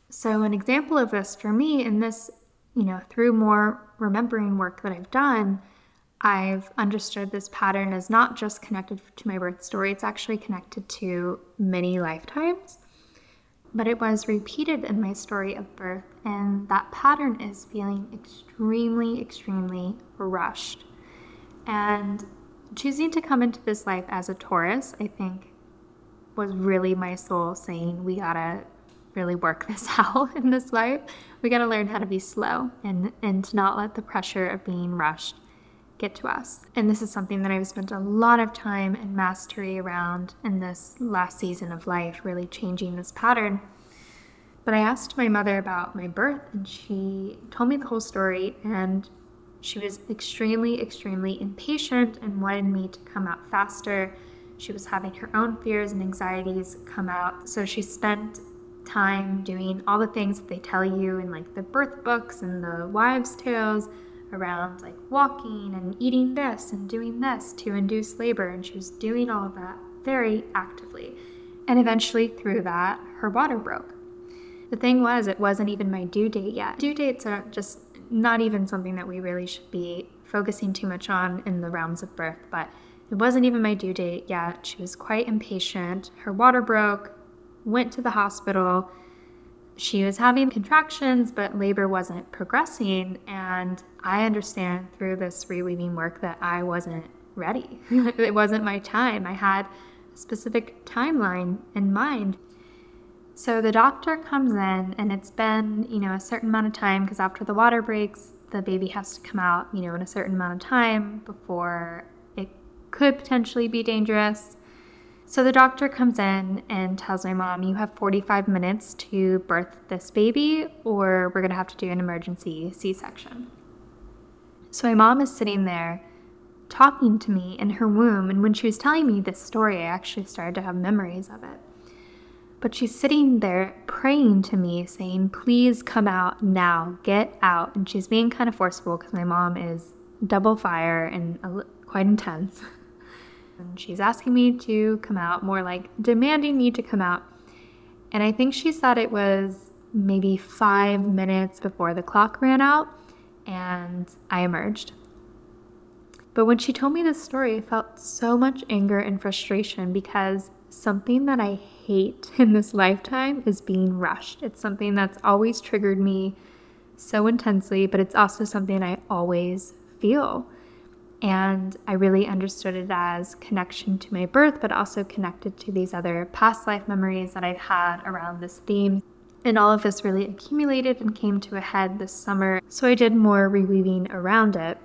So, an example of this for me, in this, you know, through more remembering work that I've done, I've understood this pattern is not just connected to my birth story, it's actually connected to many lifetimes. But it was repeated in my story of birth, and that pattern is feeling extremely, extremely rushed. And choosing to come into this life as a Taurus, I think, was really my soul saying, we gotta really work this out in this life. We gotta learn how to be slow and, and to not let the pressure of being rushed get to us. And this is something that I've spent a lot of time and mastery around in this last season of life, really changing this pattern. But I asked my mother about my birth, and she told me the whole story. And she was extremely, extremely impatient and wanted me to come out faster. She was having her own fears and anxieties come out. So she spent time doing all the things that they tell you in like the birth books and the wives' tales around like walking and eating this and doing this to induce labor. And she was doing all of that very actively. And eventually, through that, her water broke. The thing was, it wasn't even my due date yet. Due dates are just not even something that we really should be focusing too much on in the realms of birth, but it wasn't even my due date yet. She was quite impatient. Her water broke, went to the hospital. She was having contractions, but labor wasn't progressing. And I understand through this reweaving work that I wasn't ready. it wasn't my time. I had a specific timeline in mind. So the doctor comes in, and it's been, you know, a certain amount of time because after the water breaks, the baby has to come out, you know, in a certain amount of time before it could potentially be dangerous. So the doctor comes in and tells my mom, You have 45 minutes to birth this baby, or we're going to have to do an emergency C section. So my mom is sitting there talking to me in her womb. And when she was telling me this story, I actually started to have memories of it. But she's sitting there praying to me, saying, Please come out now, get out. And she's being kind of forceful because my mom is double fire and quite intense. and she's asking me to come out, more like demanding me to come out. And I think she said it was maybe five minutes before the clock ran out, and I emerged. But when she told me this story, I felt so much anger and frustration because something that I hate in this lifetime is being rushed. It's something that's always triggered me so intensely, but it's also something I always feel. And I really understood it as connection to my birth, but also connected to these other past life memories that I've had around this theme. And all of this really accumulated and came to a head this summer. So I did more reweaving around it.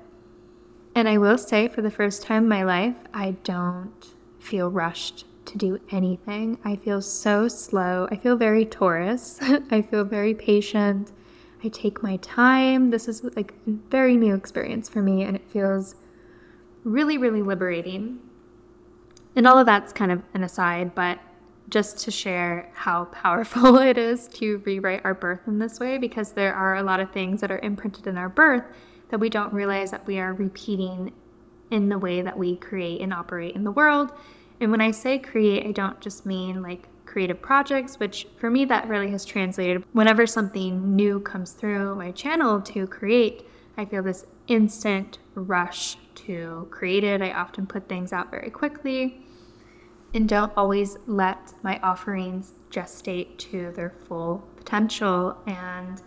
And I will say, for the first time in my life, I don't feel rushed to do anything. I feel so slow. I feel very Taurus. I feel very patient. I take my time. This is like a very new experience for me, and it feels really, really liberating. And all of that's kind of an aside, but just to share how powerful it is to rewrite our birth in this way, because there are a lot of things that are imprinted in our birth that we don't realize that we are repeating in the way that we create and operate in the world and when I say create, I don't just mean like creative projects, which for me that really has translated. Whenever something new comes through my channel to create, I feel this instant rush to create it. I often put things out very quickly and don't always let my offerings gestate to their full potential. And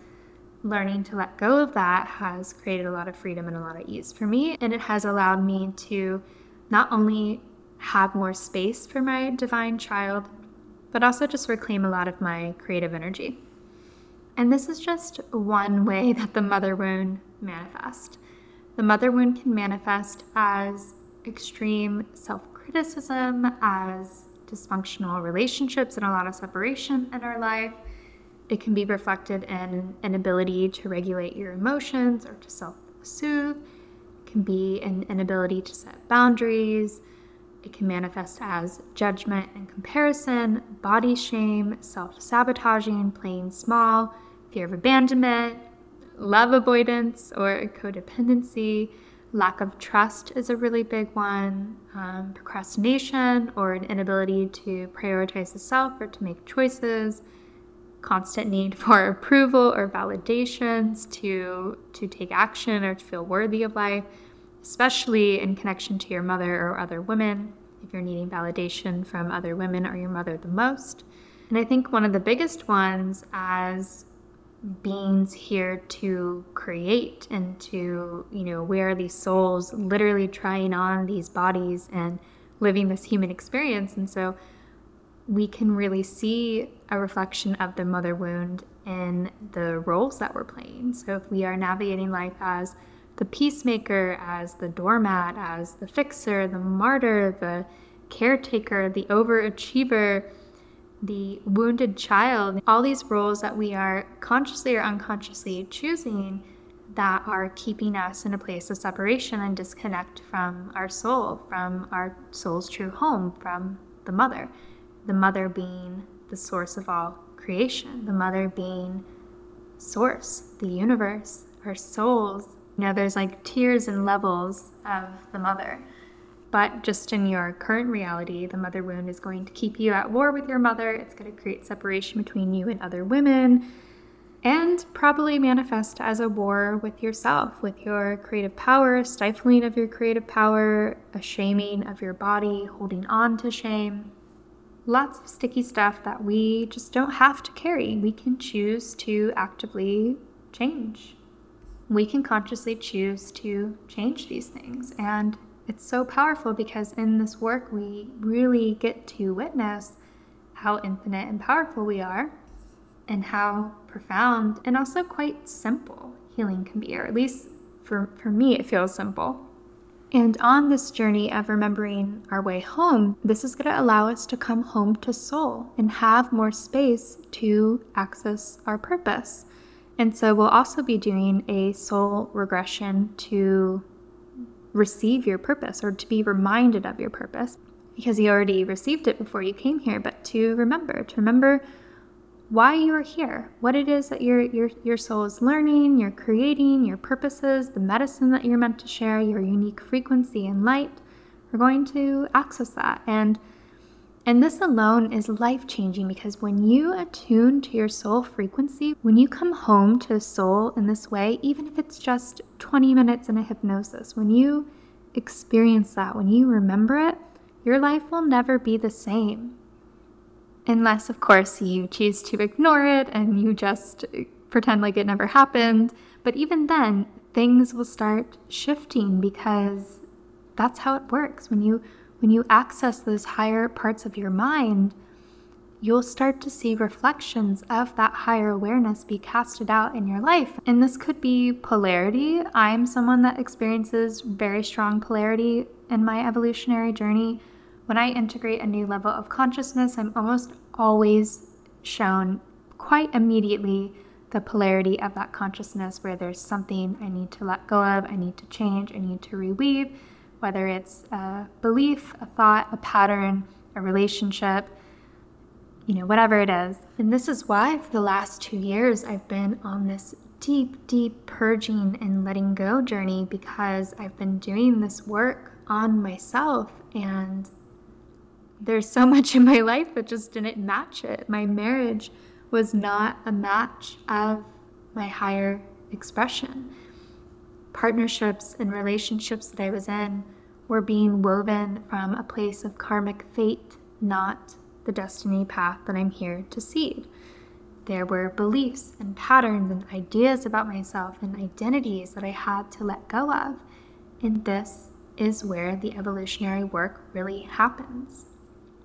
learning to let go of that has created a lot of freedom and a lot of ease for me. And it has allowed me to not only have more space for my divine child, but also just reclaim a lot of my creative energy. And this is just one way that the mother wound manifests. The mother wound can manifest as extreme self criticism, as dysfunctional relationships, and a lot of separation in our life. It can be reflected in an inability to regulate your emotions or to self soothe. It can be an inability to set boundaries, it can manifest as judgment and comparison, body shame, self sabotaging, playing small, fear of abandonment, love avoidance or codependency. Lack of trust is a really big one. Um, procrastination or an inability to prioritize the self or to make choices. Constant need for approval or validations to, to take action or to feel worthy of life especially in connection to your mother or other women, if you're needing validation from other women or your mother the most. And I think one of the biggest ones as beings here to create and to, you know, wear these souls literally trying on these bodies and living this human experience. And so we can really see a reflection of the mother wound in the roles that we're playing. So if we are navigating life as the peacemaker, as the doormat, as the fixer, the martyr, the caretaker, the overachiever, the wounded child, all these roles that we are consciously or unconsciously choosing that are keeping us in a place of separation and disconnect from our soul, from our soul's true home, from the mother. The mother being the source of all creation, the mother being source, the universe, our souls. You know, there's like tiers and levels of the mother. But just in your current reality, the mother wound is going to keep you at war with your mother. It's going to create separation between you and other women and probably manifest as a war with yourself, with your creative power, stifling of your creative power, a shaming of your body, holding on to shame. Lots of sticky stuff that we just don't have to carry. We can choose to actively change. We can consciously choose to change these things. And it's so powerful because in this work, we really get to witness how infinite and powerful we are and how profound and also quite simple healing can be, or at least for, for me, it feels simple. And on this journey of remembering our way home, this is going to allow us to come home to soul and have more space to access our purpose. And so we'll also be doing a soul regression to receive your purpose or to be reminded of your purpose because you already received it before you came here, but to remember, to remember why you are here, what it is that your, your, your soul is learning, you're creating, your purposes, the medicine that you're meant to share, your unique frequency and light. We're going to access that. And and this alone is life changing because when you attune to your soul frequency, when you come home to soul in this way, even if it's just 20 minutes in a hypnosis, when you experience that, when you remember it, your life will never be the same. Unless, of course, you choose to ignore it and you just pretend like it never happened. But even then, things will start shifting because that's how it works. When you when you access those higher parts of your mind, you'll start to see reflections of that higher awareness be casted out in your life. And this could be polarity. I'm someone that experiences very strong polarity in my evolutionary journey. When I integrate a new level of consciousness, I'm almost always shown quite immediately the polarity of that consciousness where there's something I need to let go of, I need to change, I need to reweave, whether it's a belief, a thought, a pattern, a relationship, you know, whatever it is. And this is why for the last two years I've been on this deep, deep purging and letting go journey because I've been doing this work on myself and there's so much in my life that just didn't match it. My marriage was not a match of my higher expression. Partnerships and relationships that I was in were being woven from a place of karmic fate, not the destiny path that I'm here to seed. There were beliefs and patterns and ideas about myself and identities that I had to let go of. And this is where the evolutionary work really happens.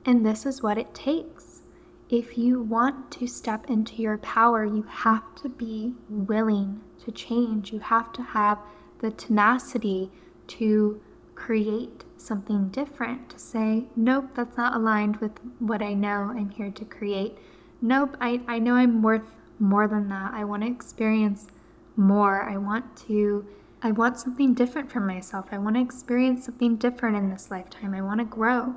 And this is what it takes. If you want to step into your power, you have to be willing to change. You have to have the tenacity to create something different, to say, nope, that's not aligned with what I know I'm here to create. Nope, I, I know I'm worth more than that. I want to experience more. I want to I want something different from myself. I want to experience something different in this lifetime. I want to grow.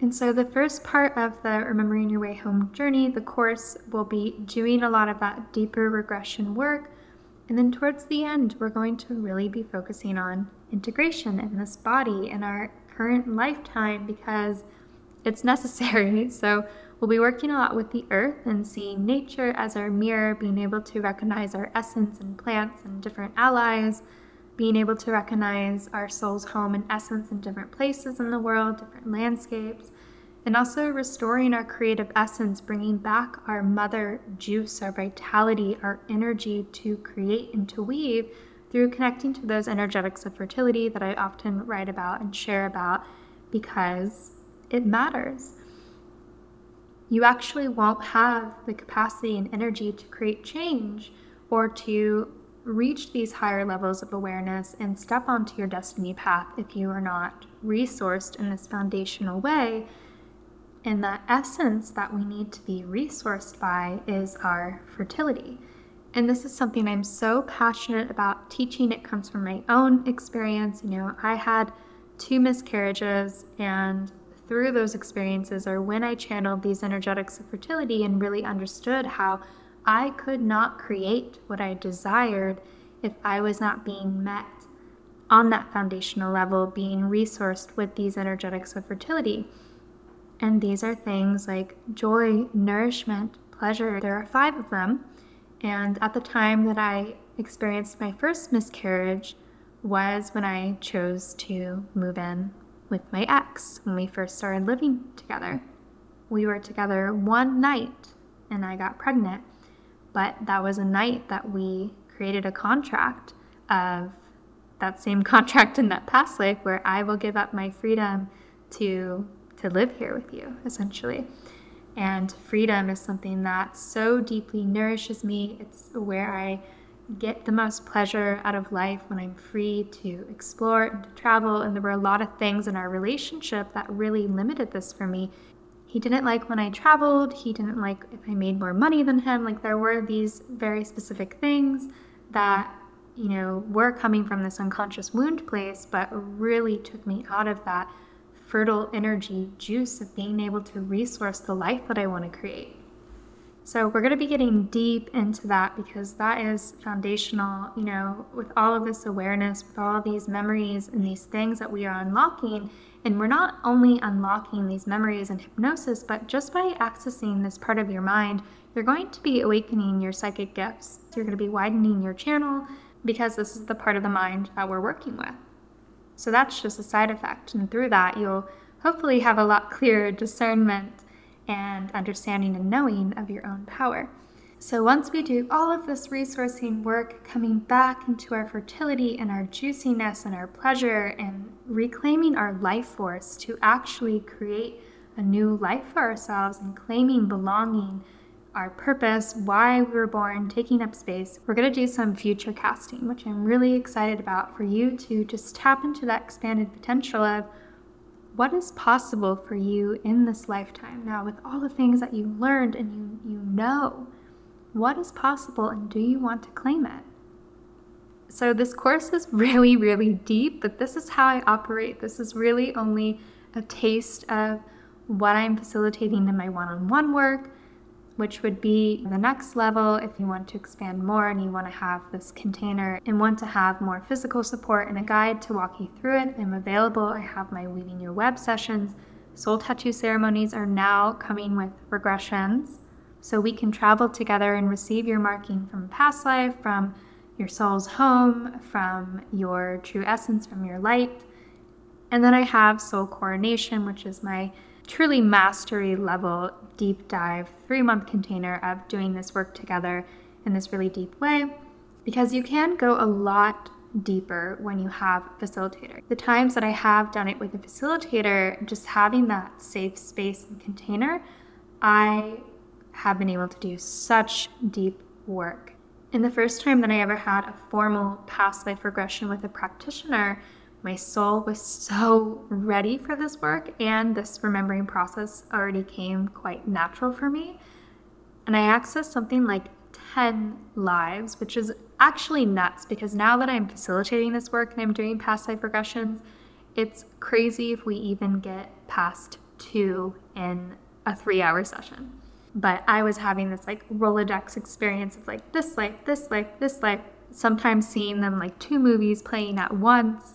And so, the first part of the Remembering Your Way Home journey, the course, will be doing a lot of that deeper regression work. And then, towards the end, we're going to really be focusing on integration in this body in our current lifetime because it's necessary. So, we'll be working a lot with the earth and seeing nature as our mirror, being able to recognize our essence and plants and different allies being able to recognize our soul's home and essence in different places in the world, different landscapes, and also restoring our creative essence, bringing back our mother juice, our vitality, our energy to create and to weave through connecting to those energetics of fertility that I often write about and share about because it matters. you actually won't have the capacity and energy to create change or to reach these higher levels of awareness and step onto your destiny path if you are not resourced in this foundational way. And the essence that we need to be resourced by is our fertility. And this is something I'm so passionate about teaching. It comes from my own experience. You know, I had two miscarriages, and through those experiences, or when I channeled these energetics of fertility and really understood how I could not create what I desired if I was not being met on that foundational level, being resourced with these energetics of fertility. And these are things like joy, nourishment, pleasure. There are five of them. And at the time that I experienced my first miscarriage was when I chose to move in with my ex when we first started living together. We were together one night and I got pregnant. But that was a night that we created a contract of that same contract in that past life where I will give up my freedom to to live here with you essentially. And freedom is something that so deeply nourishes me. It's where I get the most pleasure out of life when I'm free to explore and to travel. And there were a lot of things in our relationship that really limited this for me. He didn't like when I traveled. He didn't like if I made more money than him. Like there were these very specific things that, you know, were coming from this unconscious wound place, but really took me out of that fertile energy juice of being able to resource the life that I want to create. So, we're going to be getting deep into that because that is foundational, you know, with all of this awareness, with all of these memories and these things that we are unlocking. And we're not only unlocking these memories in hypnosis, but just by accessing this part of your mind, you're going to be awakening your psychic gifts. You're going to be widening your channel because this is the part of the mind that we're working with. So that's just a side effect. And through that, you'll hopefully have a lot clearer discernment and understanding and knowing of your own power. So, once we do all of this resourcing work, coming back into our fertility and our juiciness and our pleasure, and reclaiming our life force to actually create a new life for ourselves and claiming belonging, our purpose, why we were born, taking up space, we're going to do some future casting, which I'm really excited about for you to just tap into that expanded potential of what is possible for you in this lifetime. Now with all the things that you learned and you, you know what is possible and do you want to claim it so this course is really really deep but this is how i operate this is really only a taste of what i'm facilitating in my one-on-one work which would be the next level if you want to expand more and you want to have this container and want to have more physical support and a guide to walk you through it. I'm available. I have my Weaving Your Web sessions. Soul tattoo ceremonies are now coming with regressions. So we can travel together and receive your marking from past life, from your soul's home, from your true essence, from your light. And then I have Soul Coronation, which is my truly mastery level deep dive three month container of doing this work together in this really deep way because you can go a lot deeper when you have a facilitator. The times that I have done it with a facilitator, just having that safe space and container, I have been able to do such deep work. In the first time that I ever had a formal past life regression with a practitioner, my soul was so ready for this work, and this remembering process already came quite natural for me. And I accessed something like 10 lives, which is actually nuts because now that I'm facilitating this work and I'm doing past life regressions, it's crazy if we even get past two in a three hour session. But I was having this like Rolodex experience of like this life, this life, this life, sometimes seeing them like two movies playing at once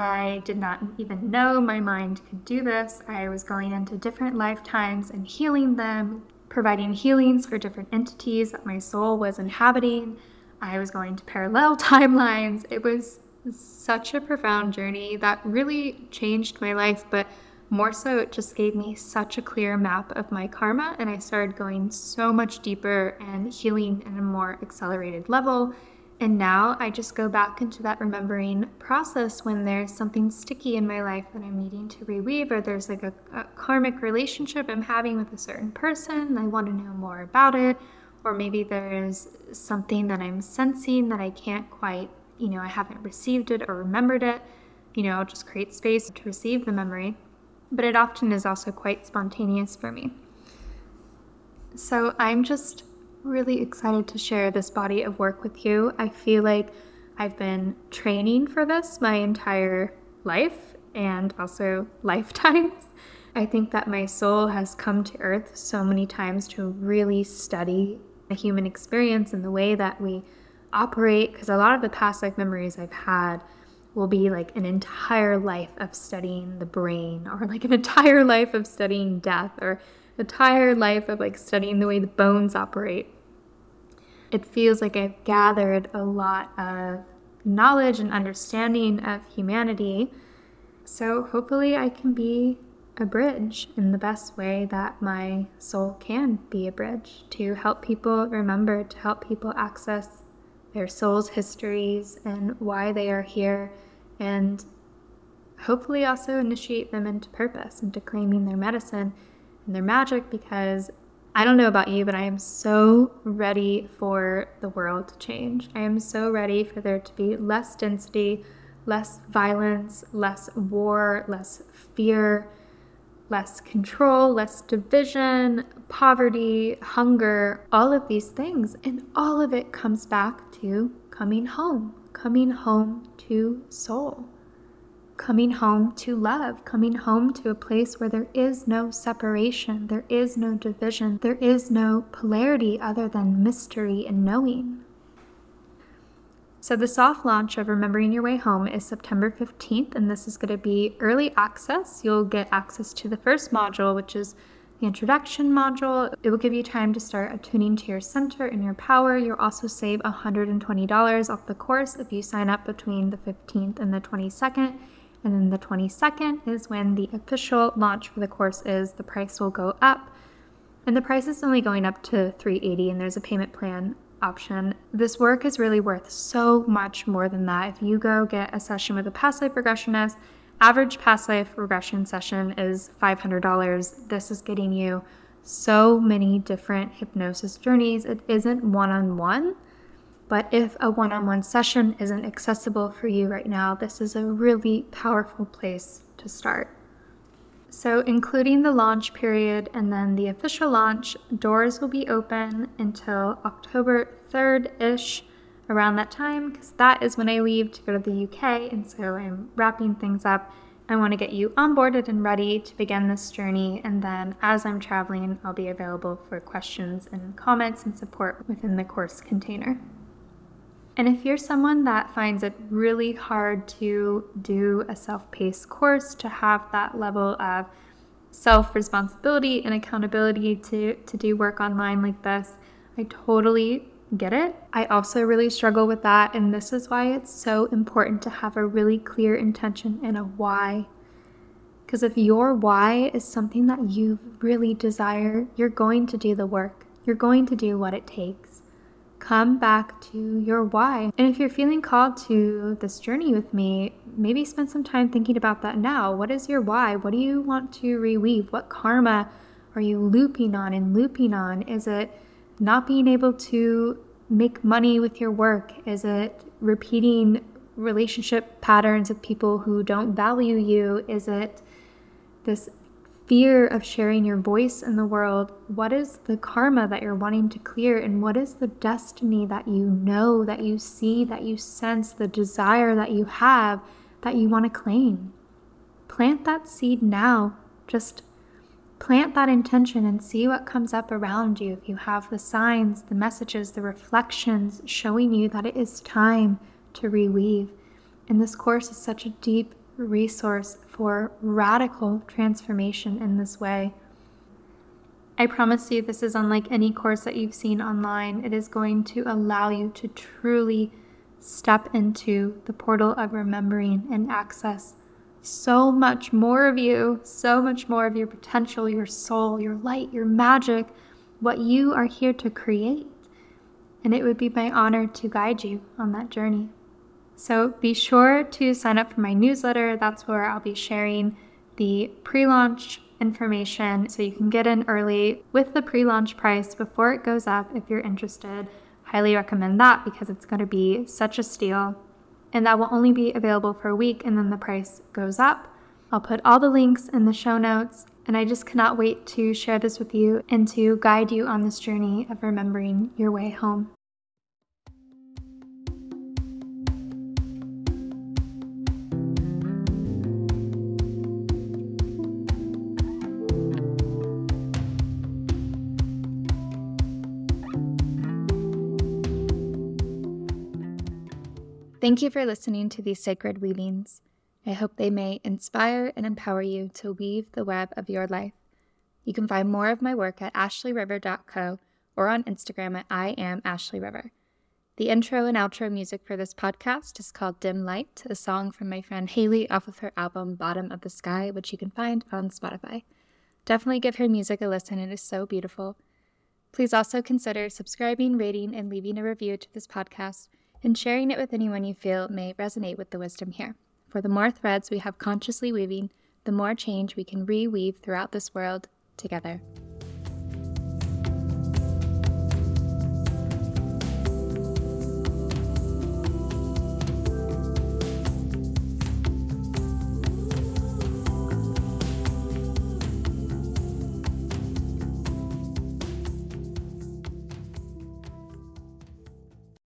I did not even know my mind could do this. I was going into different lifetimes and healing them, providing healings for different entities that my soul was inhabiting. I was going to parallel timelines. It was such a profound journey that really changed my life, but more so, it just gave me such a clear map of my karma, and I started going so much deeper and healing at a more accelerated level And now I just go back into that remembering process when there's something sticky in my life that I'm needing to reweave, or there's like a, a karmic relationship I'm having with a certain person. I want to know more about it, or maybe there's something that I'm sensing that I can't quite, you know, I haven't received it or remembered it. You know, I'll just create space to receive the memory. But it often is also quite spontaneous for me. So I'm just really excited to share this body of work with you. I feel like I've been training for this my entire life and also lifetimes. I think that my soul has come to earth so many times to really study the human experience and the way that we operate because a lot of the past life memories I've had will be like an entire life of studying the brain or like an entire life of studying death or entire life of like studying the way the bones operate. It feels like I've gathered a lot of knowledge and understanding of humanity. So hopefully I can be a bridge in the best way that my soul can be a bridge to help people remember, to help people access their soul's histories and why they are here, and hopefully also initiate them into purpose, into claiming their medicine and their magic because I don't know about you, but I am so ready for the world to change. I am so ready for there to be less density, less violence, less war, less fear, less control, less division, poverty, hunger, all of these things. And all of it comes back to coming home, coming home to soul coming home to love, coming home to a place where there is no separation, there is no division, there is no polarity other than mystery and knowing. So, the soft launch of Remembering Your Way Home is September 15th, and this is going to be early access. You'll get access to the first module, which is the introduction module. It will give you time to start attuning to your center and your power. You'll also save $120 off the course if you sign up between the 15th and the 22nd. And then the 22nd is when the official launch for the course is. The price will go up. And the price is only going up to 380 and there's a payment plan option. This work is really worth so much more than that. If you go get a session with a past life regressionist, average past life regression session is $500. This is getting you so many different hypnosis journeys. It isn't one on one but if a one on one session isn't accessible for you right now, this is a really powerful place to start. So, including the launch period and then the official launch, doors will be open until October 3rd ish, around that time, because that is when I leave to go to the UK. And so I'm wrapping things up. I want to get you onboarded and ready to begin this journey. And then as I'm traveling, I'll be available for questions and comments and support within the course container. And if you're someone that finds it really hard to do a self paced course, to have that level of self responsibility and accountability to, to do work online like this, I totally get it. I also really struggle with that. And this is why it's so important to have a really clear intention and a why. Because if your why is something that you really desire, you're going to do the work, you're going to do what it takes come back to your why. And if you're feeling called to this journey with me, maybe spend some time thinking about that now. What is your why? What do you want to reweave? What karma are you looping on and looping on? Is it not being able to make money with your work? Is it repeating relationship patterns with people who don't value you? Is it this fear of sharing your voice in the world, what is the karma that you're wanting to clear? And what is the destiny that you know, that you see, that you sense, the desire that you have that you want to claim? Plant that seed now. Just plant that intention and see what comes up around you. If you have the signs, the messages, the reflections showing you that it is time to reweave. And this course is such a deep resource for radical transformation in this way. I promise you, this is unlike any course that you've seen online. It is going to allow you to truly step into the portal of remembering and access so much more of you, so much more of your potential, your soul, your light, your magic, what you are here to create. and it would be my honor to guide you on that journey. So be sure to sign up for my newsletter. That's where I'll be sharing the pre launch information so you can get in early with the pre launch price before it goes up if you're interested. Highly recommend that because it's going to be such a steal. And that will only be available for a week and then the price goes up. I'll put all the links in the show notes. And I just cannot wait to share this with you and to guide you on this journey of remembering your way home. Thank you for listening to these sacred weavings. I hope they may inspire and empower you to weave the web of your life. You can find more of my work at ashleeriver.co or on Instagram at I am Ashlee River. The intro and outro music for this podcast is called Dim Light, a song from my friend Haley off of her album Bottom of the Sky, which you can find on Spotify. Definitely give her music a listen, it is so beautiful. Please also consider subscribing, rating, and leaving a review to this podcast and sharing it with anyone you feel may resonate with the wisdom here. For the more threads we have consciously weaving, the more change we can reweave throughout this world together.